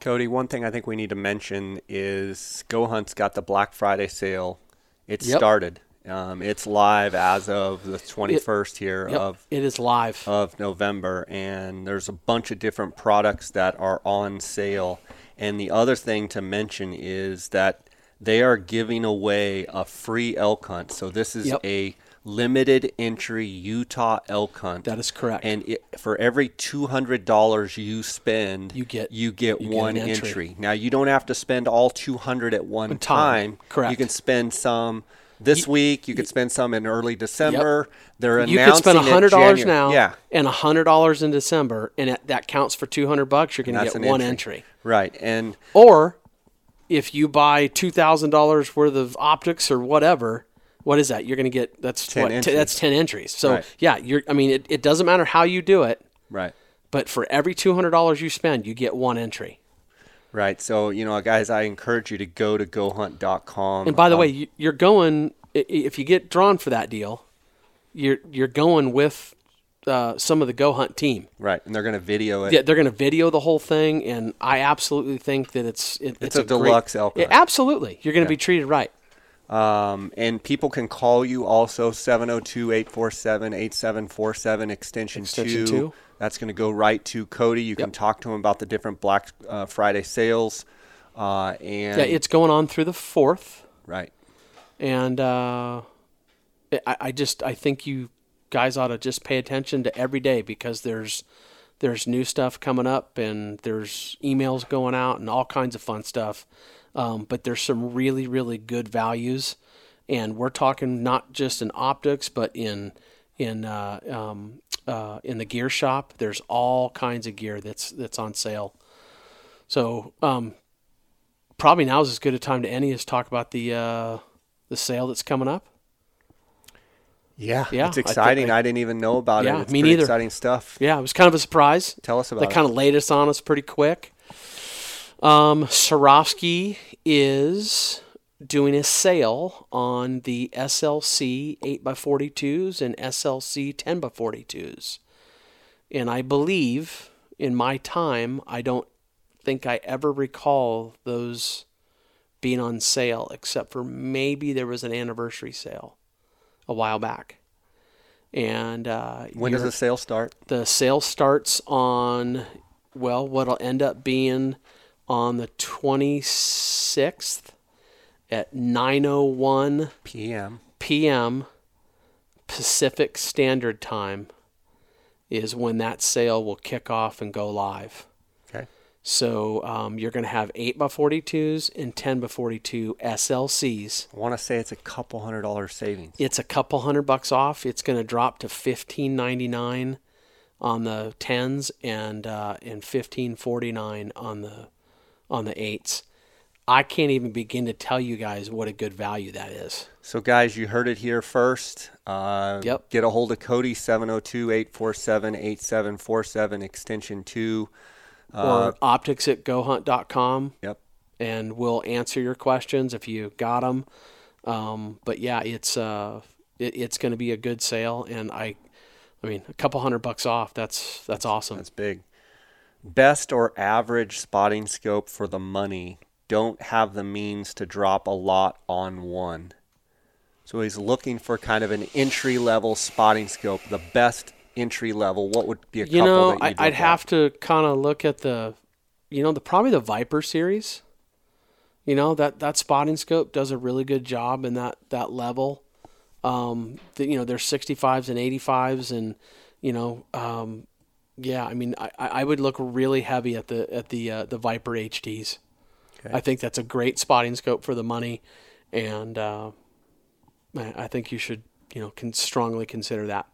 Cody, one thing I think we need to mention is Go Hunt's got the Black Friday sale. It Yep. started. Um, it's live as of the 21st here Yep, of it is live. of November, and there's a bunch of different products that are on sale. And the other thing to mention is that they are giving away a free elk hunt. So this is Yep. a limited entry Utah elk hunt. That is correct. And it, for every two hundred dollars you spend, You get- you get you one an entry. entry. Now you don't have to spend all two hundred at one time. time. Correct. You can spend some this week. You could spend some in early December. They're you could spend hundred dollars now, Yeah, and hundred dollars in December, and it, that counts for two hundred bucks. You're going to get one entry. entry. Right. And Or if you buy two thousand dollars worth of optics or whatever, what is that? You're going to get that's 10 what t- entries. that's ten entries. So Right. yeah, you're. I mean, it, it doesn't matter how you do it, right. but for every two hundred dollars you spend, you get one entry. Right. So, you know, guys, I encourage you to go to gohunt.com. And by the Um, way, you- you're going if you get drawn for that deal, you're you're going with uh, some of the Go Hunt team. right. And they're going to video it. Yeah, they're going to video the whole thing, and I absolutely think that it's it, It's it's, a great- deluxe elk Yeah, hunt. absolutely, you're going to be treated right. Um, and people can call you also 702 847 8747 extension, Extension 2. two. That's going to go right to Cody. You can talk to him about the different Black uh, Friday sales. Uh, and Yeah, it's going on through the fourth, right. and uh, I, I just I think you guys ought to just pay attention to every day because there's there's new stuff coming up and there's emails going out and all kinds of fun stuff. Um, but there's some really really good values, and we're talking not just in optics but in in uh, um, uh, in the gear shop. There's all kinds of gear that's that's on sale. So um, probably now is as good a time to any as talk about the uh, the sale that's coming up. Yeah, Yeah, it's exciting. I, I- didn't even know about Yeah, it. It's me neither. exciting stuff. Yeah, it was kind of a surprise. Tell us about it. They it. kind of laid us on us pretty quick. Um, Swarovski is doing a sale on the SLC 8x42s and SLC 10x42s. And I believe in my time, I don't think I ever recall those being on sale, except for maybe there was an anniversary sale a while back. And uh, when does the sale start? the sale starts on well what'll end up being on the 26th at 9:01 PM. p.m. Pacific Standard Time is when that sale will kick off and go live. Okay. So um, you're going to have eight by 42s and 10 by 42 SLCs. I want to say it's a couple hundred dollar savings. It's a couple hundred bucks off. It's going to drop to fifteen ninety nine on the tens and uh, and fifteen forty nine on the on the eights. I can't even begin to tell you guys what a good value that is. So, guys, you heard it here first. Uh, Yep. Get a hold of Cody, 702 847 8747, extension 2. Uh, or optics at gohunt.com yep. and we'll answer your questions if you got them. Um, but yeah, it's uh, it, it's going to be a good sale, and I, I mean, a couple hundred bucks off. That's that's awesome. That's big. Best or average spotting scope for the money. Don't have the means to drop a lot on one. So he's looking for kind of an entry level spotting scope, the best entry level. What would be a You couple know, that I, you'd I'd look have to kind of look at the, you know, the probably the Viper series. You know that that spotting scope does a really good job in that that level. Um, the, you know, there's 65s and 85s, and you know, um, yeah. I mean, I, I would look really heavy at the at the uh, the Viper HDs. Okay. I think that's a great spotting scope for the money, and uh, I think you should you know can strongly consider that.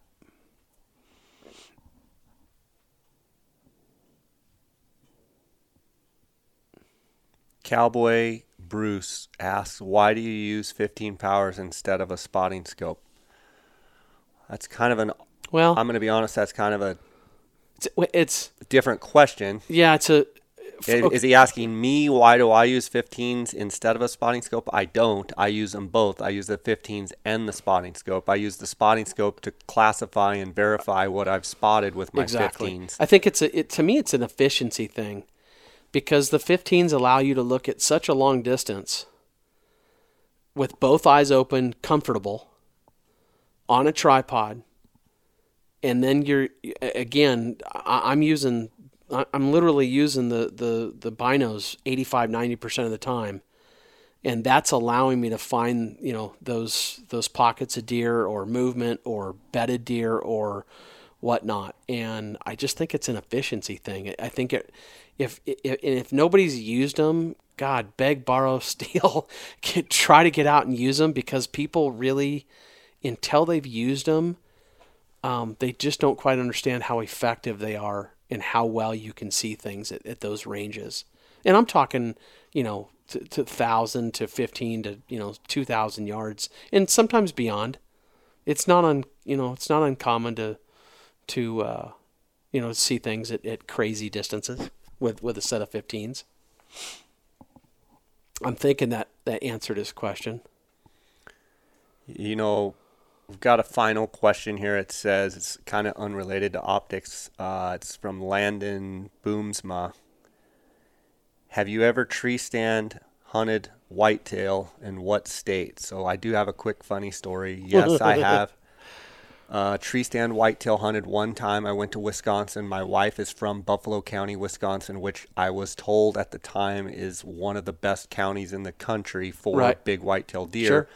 Cowboy Bruce asks, "Why do you use 15 powers instead of a spotting scope?" That's kind of an. Well, I'm going to be honest. That's kind of a it's, it's different question. yeah, it's a Is, is he asking me why do I use 15s instead of a spotting scope? I don't. I use them both. I use the 15s and the spotting scope. I use the spotting scope to classify and verify what I've spotted with my exactly. 15s. I think it's a it, to me it's an efficiency thing because the 15s allow you to look at such a long distance with both eyes open, comfortable on a tripod. And then you're again I'm using I'm literally using the the the binos 85 90% of the time. And that's allowing me to find, you know, those those pockets of deer or movement or bedded deer or whatnot. And I just think it's an efficiency thing. I think it, if if if nobody's used them, God, beg, borrow, steal, get, try to get out and use them because people really, until they've used them, um, they just don't quite understand how effective they are and how well you can see things at, at those ranges. And I'm talking, you know, to, to thousand to fifteen to you know two thousand yards, and sometimes beyond. It's not un, you know, it's not uncommon to to uh, you know see things at, at crazy distances with with a set of 15s. I'm thinking that that answered his question. You know, we've got a final question here. It says it's kind of unrelated to optics. Uh, it's from Landon Boomsma. Have you ever tree stand hunted whitetail in what state? So I do have a quick funny story. Yes, I have. Uh, tree stand whitetail hunted one time. I went to Wisconsin. My wife is from Buffalo County, Wisconsin, which I was told at the time is one of the best counties in the country for Right. big whitetail deer. Sure.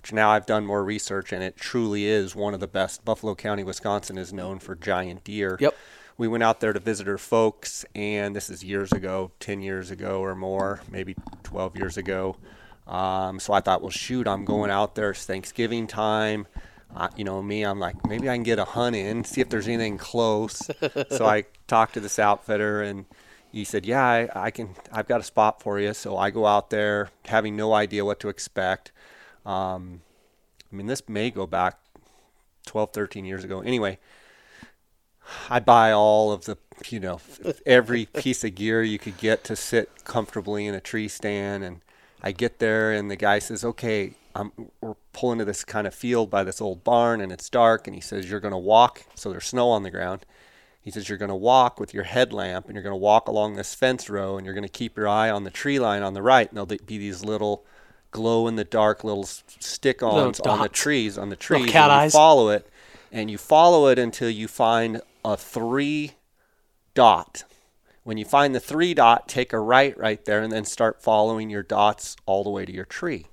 Which now I've done more research, and it truly is one of the best. Buffalo County, Wisconsin, is known for giant deer. Yep. We went out there to visit her folks, and this is years ago, 10 years ago or more, maybe 12 years ago. Um, so I thought, well, shoot, I'm going out there. It's Thanksgiving time. Uh, you know, me, I'm like, maybe I can get a hunt in, see if there's anything close. so I talked to this outfitter, and he said, yeah, I, I can, I've got a spot for you. So I go out there having no idea what to expect. Um, I mean, this may go back 12, 13 years ago. Anyway, I buy all of the, you know, every piece of gear you could get to sit comfortably in a tree stand. And I get there, and the guy says, "Okay, I'm, we're pulling to this kind of field by this old barn, and it's dark." And he says, "You're going to walk." So there's snow on the ground. He says, "You're going to walk with your headlamp, and you're going to walk along this fence row, and you're going to keep your eye on the tree line on the right, and there'll be these little." Glow in the dark little stick-ons on the trees on the Little trees cat and you eyes. follow it and you follow it until you find a three dot. When you find the three dot, take a right right there and then start following your dots all the way to your tree.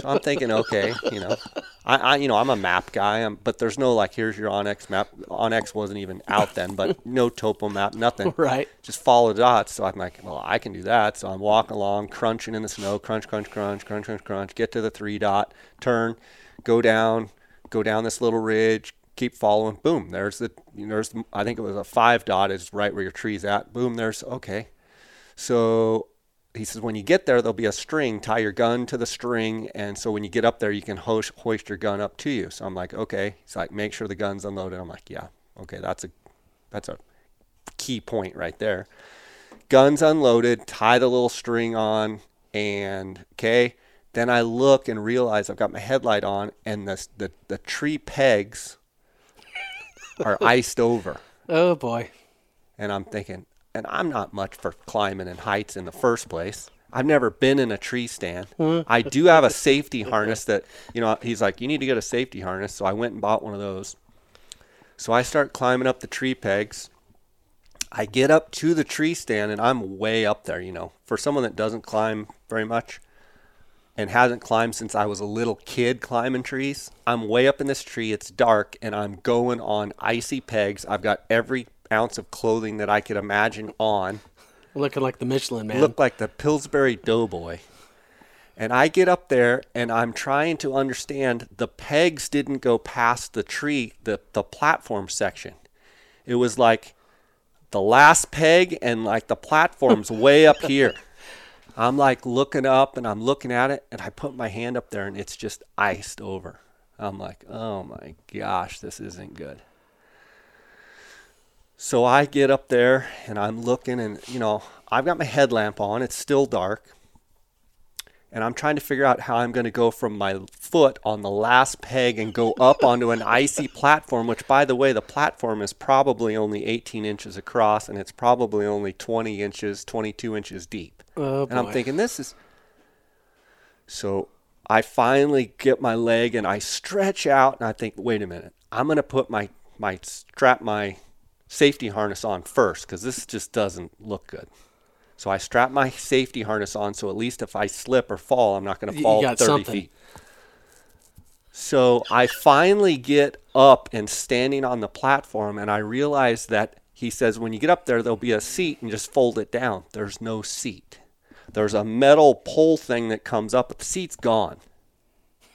So I'm thinking, okay, you know, I, I you know, I'm a map guy, i but there's no like, here's your onX map. onX wasn't even out then, but no topo map, nothing. Right. Just follow the dots. So I'm like, well, I can do that. So I'm walking along, crunching in the snow, crunch, crunch, crunch, crunch, crunch, crunch. Get to the three dot, turn, go down, go down this little ridge, keep following. Boom, there's the, there's, the- I think it was a five dot is right where your tree's at. Boom, there's okay. So he says when you get there, there'll be a string. Tie your gun to the string, and so when you get up there, you can hoist, hoist your gun up to you. So I'm like, okay. He's like, make sure the gun's unloaded. I'm like, yeah, okay. That's a that's a key point right there. Guns unloaded. Tie the little string on, and okay. Then I look and realize I've got my headlight on, and the the, the tree pegs are iced over. Oh boy. And I'm thinking, and I'm not much for climbing in heights in the first place. I've never been in a tree stand. Hmm. I do have a safety harness that, you know, he's like, you need to get a safety harness. So I went and bought one of those. So I start climbing up the tree pegs. I get up to the tree stand and I'm way up there, you know. For someone that doesn't climb very much and hasn't climbed since I was a little kid climbing trees, I'm way up in this tree. It's dark and I'm going on icy pegs. I've got every ounce of clothing that I could imagine on. Looking like the Michelin man. Look like the Pillsbury Doughboy. And I get up there and I'm trying to understand the pegs didn't go past the tree, the, the platform section. It was like the last peg and like the platform's way up here. I'm like looking up and I'm looking at it and I put my hand up there and it's just iced over. I'm like, oh my gosh, this isn't good. So I get up there and I'm looking and you know, I've got my headlamp on, it's still dark. And I'm trying to figure out how I'm going to go from my foot on the last peg and go up onto an icy platform, which, by the way, the platform is probably only 18 inches across and it's probably only 20 inches, 22 inches deep. Oh, and I'm thinking, this is. So I finally get my leg and I stretch out and I think, wait a minute, I'm going to put my, my strap my safety harness on first because this just doesn't look good. So I strap my safety harness on so at least if I slip or fall, I'm not going to fall 30 something. feet. So I finally get up and standing on the platform, and I realize that he says when you get up there, there'll be a seat and just fold it down. There's no seat. There's a metal pole thing that comes up, but the seat's gone.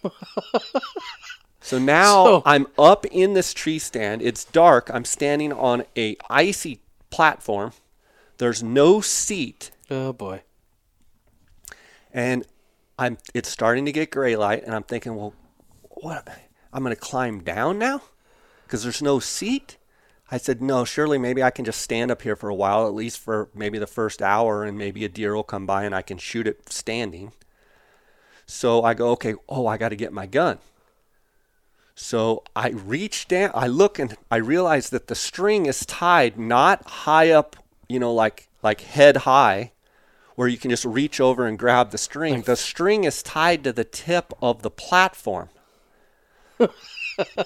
so now So- I'm up in this tree stand. It's dark. I'm standing on a icy platform. There's no seat Oh boy. and I'm it's starting to get gray light, and I'm thinking, well, what? I'm going to climb down now because there's no seat. I said, no, surely maybe I can just stand up here for a while, at least for maybe the first hour, and maybe a deer will come by and I can shoot it standing. So I go, okay, oh, I got to get my gun. So I reach down, I look, and I realize that the string is tied not high up, you know, like like head high, where you can just reach over and grab the string. The string is tied to the tip of the platform.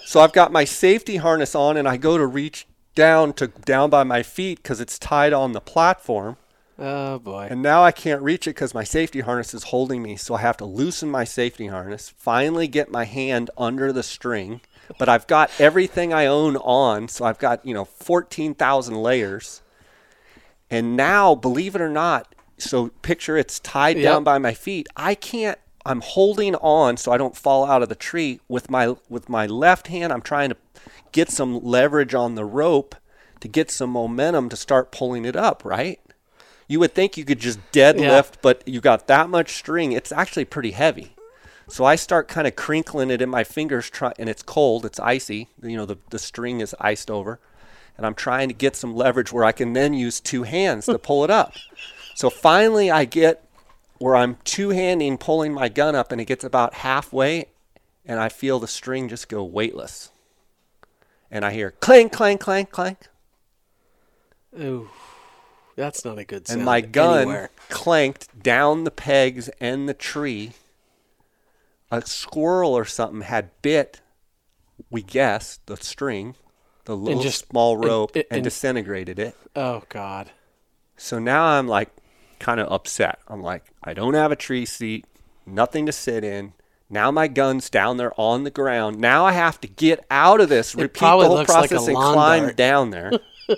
so I've got my safety harness on, and I go to reach down to down by my feet because it's tied on the platform. Oh boy. And now I can't reach it because my safety harness is holding me. So I have to loosen my safety harness, finally get my hand under the string. But I've got everything I own on. So I've got, you know, 14,000 layers. And now, believe it or not, so picture it's tied Yep. down by my feet. I can't. I'm holding on so I don't fall out of the tree with my with my left hand. I'm trying to get some leverage on the rope to get some momentum to start pulling it up. Right? You would think you could just deadlift, but you got that much string. It's actually pretty heavy. So I start kind of crinkling it in my fingers, try, and it's cold. It's icy. You know, the, the string is iced over. And I'm trying to get some leverage where I can then use two hands to pull it up. So finally, I get where I'm two handing pulling my gun up, and it gets about halfway, and I feel the string just go weightless. And I hear clank, clank, clank, clank. Ooh. That's not a good sound. and my gun anywhere. clanked down the pegs and the tree. A squirrel or something had bit, we guess, the string, the little just- small rope, and, and- disintegrated it. Oh god. So now I'm like kind of upset. I'm like, I don't have a tree seat, nothing to sit in. Now my gun's down there on the ground. Now I have to get out of this, repeat the whole looks like process, and climb dart. down there.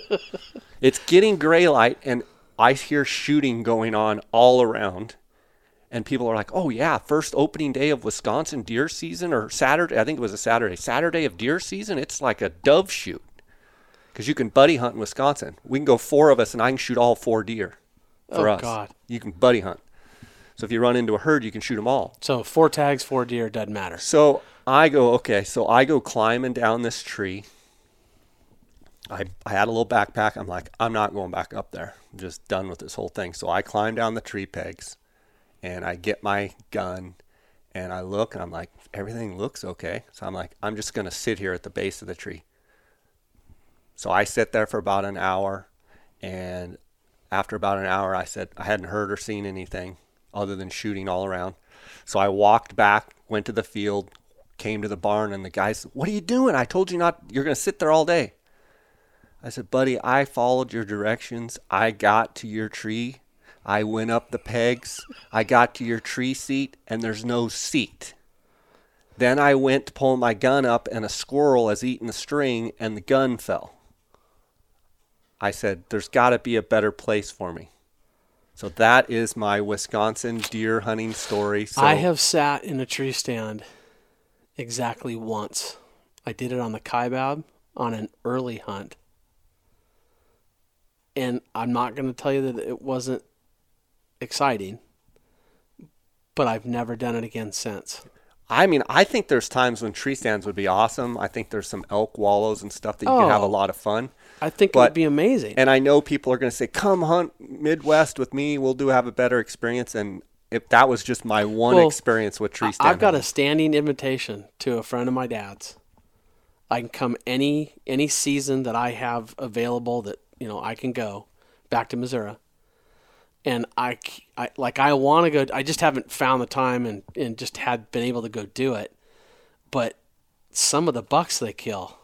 it's getting gray light, and I hear shooting going on all around. And people are like, "Oh yeah, first opening day of Wisconsin deer season, or Saturday? I think it was a Saturday. Saturday of deer season. It's like a dove shoot because you can buddy hunt in Wisconsin. We can go four of us, and I can shoot all four deer for Oh, us. God. You can buddy hunt. So if you run into a herd, you can shoot them all. So four tags, four deer, doesn't matter. So I go, okay, so I go climbing down this tree. I, I had a little backpack. I'm like, I'm not going back up there. I'm just done with this whole thing. So I climb down the tree pegs and I get my gun and I look and I'm like, everything looks okay. So I'm like, I'm just going to sit here at the base of the tree. So I sit there for about an hour. And after about an hour, I said, I hadn't heard or seen anything. other than shooting all around. So I walked back, went to the field, came to the barn, and the guy said, "What are you doing? I told you not. You're going to sit there all day." I said, "Buddy, I followed your directions. I got to your tree. I went up the pegs. I got to your tree seat, and there's no seat." Then I went to pull my gun up, and a squirrel has eaten the string, and the gun fell. I said, There's got to be a better place for me. So that is my Wisconsin deer hunting story. So I have sat in a tree stand exactly once. I did it on the Kaibab on an early hunt. And I'm not going to tell you that it wasn't exciting, but I've never done it again since. I mean, I think there's times when tree stands would be awesome. I think there's some elk wallows and stuff that you oh, can have a oh. lot of fun. I think but, it would be amazing. And I know people are going to say, "Come hunt Midwest with me. We'll do have a better experience." And if that was just my one well, experience with tree stand, I've got a standing invitation to a friend of my dad's. I can come any any season that I have available that you know I can go back to Missouri and I, I like I want to go. I just haven't found the time and and just had been able to go do it. But some of the bucks they kill,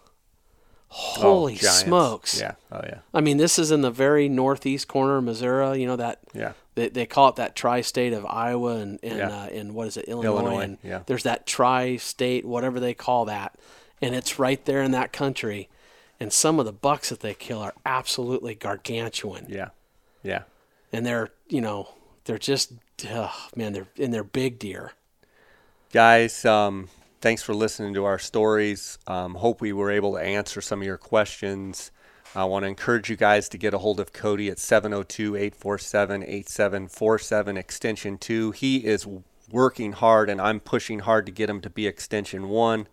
holy oh, smokes! Yeah, oh yeah. I mean, this is in the very northeast corner of Missouri. You know that. Yeah. They, they call it that tri-state of Iowa and and, yeah. uh, and what is it Illinois? Illinois and yeah. There's that tri-state, whatever they call that, and it's right there in that country. And some of the bucks that they kill are absolutely gargantuan. Yeah. Yeah and they're you know they're just oh, man they're and they're big deer. Guys, um, thanks for listening to our stories. Um, hope we were able to answer some of your questions. I want to encourage you guys to get a hold of Cody at 702 847 8747 extension 2. He is working hard, and I'm pushing hard to get him to be extension 1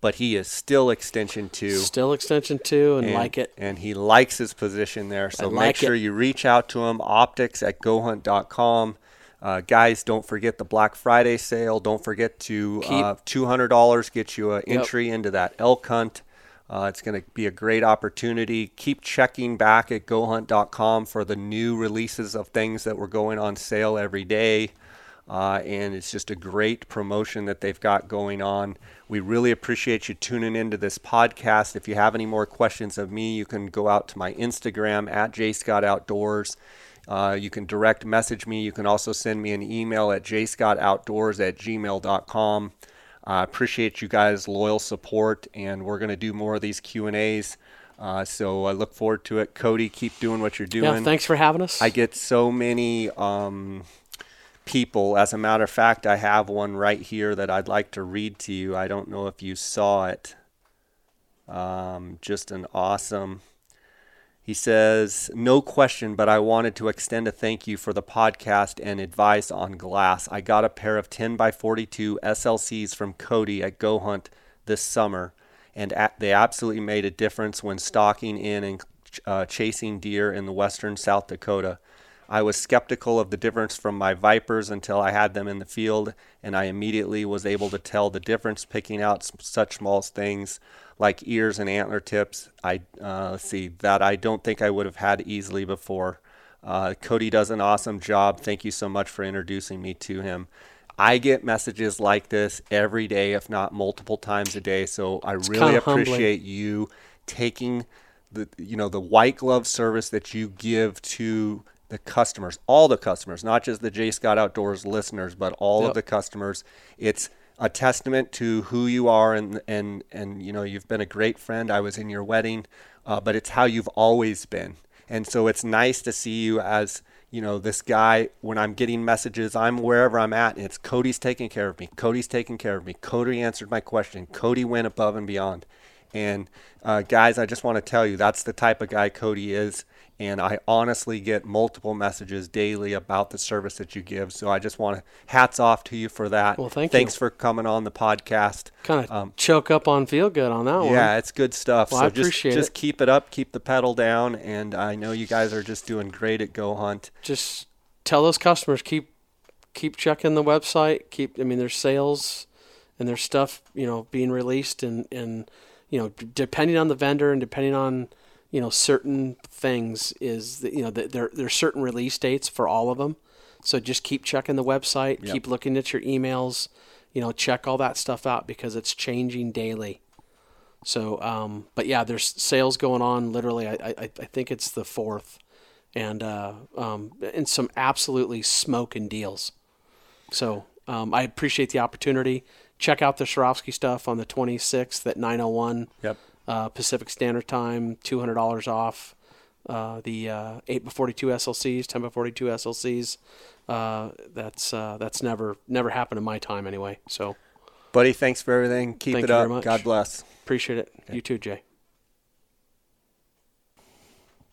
but he is still extension two. Still extension two and, and like it. And he likes his position there. So like make sure it. you reach out to him. Optics at gohunt.com. Uh, guys, don't forget the Black Friday sale. Don't forget to uh, $200 get you an entry yep. into that elk hunt. Uh, it's going to be a great opportunity. Keep checking back at gohunt.com for the new releases of things that were going on sale every day. Uh, and it's just a great promotion that they've got going on. We really appreciate you tuning into this podcast. If you have any more questions of me, you can go out to my Instagram at jscottoutdoors. Uh, you can direct message me. You can also send me an email at jscottoutdoors at gmail.com. I uh, appreciate you guys' loyal support, and we're going to do more of these Q&As. Uh, so I look forward to it. Cody, keep doing what you're doing. Yeah, thanks for having us. I get so many um, people. As a matter of fact, I have one right here that I'd like to read to you. I don't know if you saw it. Um, just an awesome. He says, No question, but I wanted to extend a thank you for the podcast and advice on glass. I got a pair of 10 by 42 SLCs from Cody at Go Hunt this summer, and they absolutely made a difference when stalking in and uh, chasing deer in the western South Dakota. I was skeptical of the difference from my Vipers until I had them in the field, and I immediately was able to tell the difference picking out such small things like ears and antler tips. I uh, see that I don't think I would have had easily before. Uh, Cody does an awesome job. Thank you so much for introducing me to him. I get messages like this every day, if not multiple times a day. So I it's really appreciate humbling. you taking the you know the white glove service that you give to the customers, all the customers, not just the Jay Scott Outdoors listeners, but all yep. of the customers. It's a testament to who you are, and and and you know you've been a great friend. I was in your wedding, uh, but it's how you've always been, and so it's nice to see you as you know this guy. When I'm getting messages, I'm wherever I'm at, and it's Cody's taking care of me. Cody's taking care of me. Cody answered my question. Cody went above and beyond. And uh, guys, I just want to tell you that's the type of guy Cody is and I honestly get multiple messages daily about the service that you give. So I just want to hats off to you for that. Well, thank Thanks you. for coming on the podcast. Kind of um, choke up on feel good on that one. Yeah, it's good stuff. Well, so I appreciate just, just it. keep it up, keep the pedal down, and I know you guys are just doing great at Go Hunt. Just tell those customers keep keep checking the website. Keep I mean there's sales and there's stuff you know being released and and you know depending on the vendor and depending on you know certain things is that, you know there there's certain release dates for all of them So just keep checking the website, Yep. keep looking at your emails, you know, check all that stuff out because it's changing daily. So, um, but yeah, there's sales going on. Literally, I, I, I think it's the fourth, and uh, um, and some absolutely smoking deals. So um, I appreciate the opportunity. Check out the Swarovski stuff on the 26th at 9:01 Yep. Uh, Pacific Standard Time. Two hundred dollars off. Uh, the uh, eight by 42 SLCs, 10 by 42 SLCs. Uh, that's uh, that's never never happened in my time anyway. So Buddy, thanks for everything. Keep Thank it up. God bless. appreciate it. You too, Jay.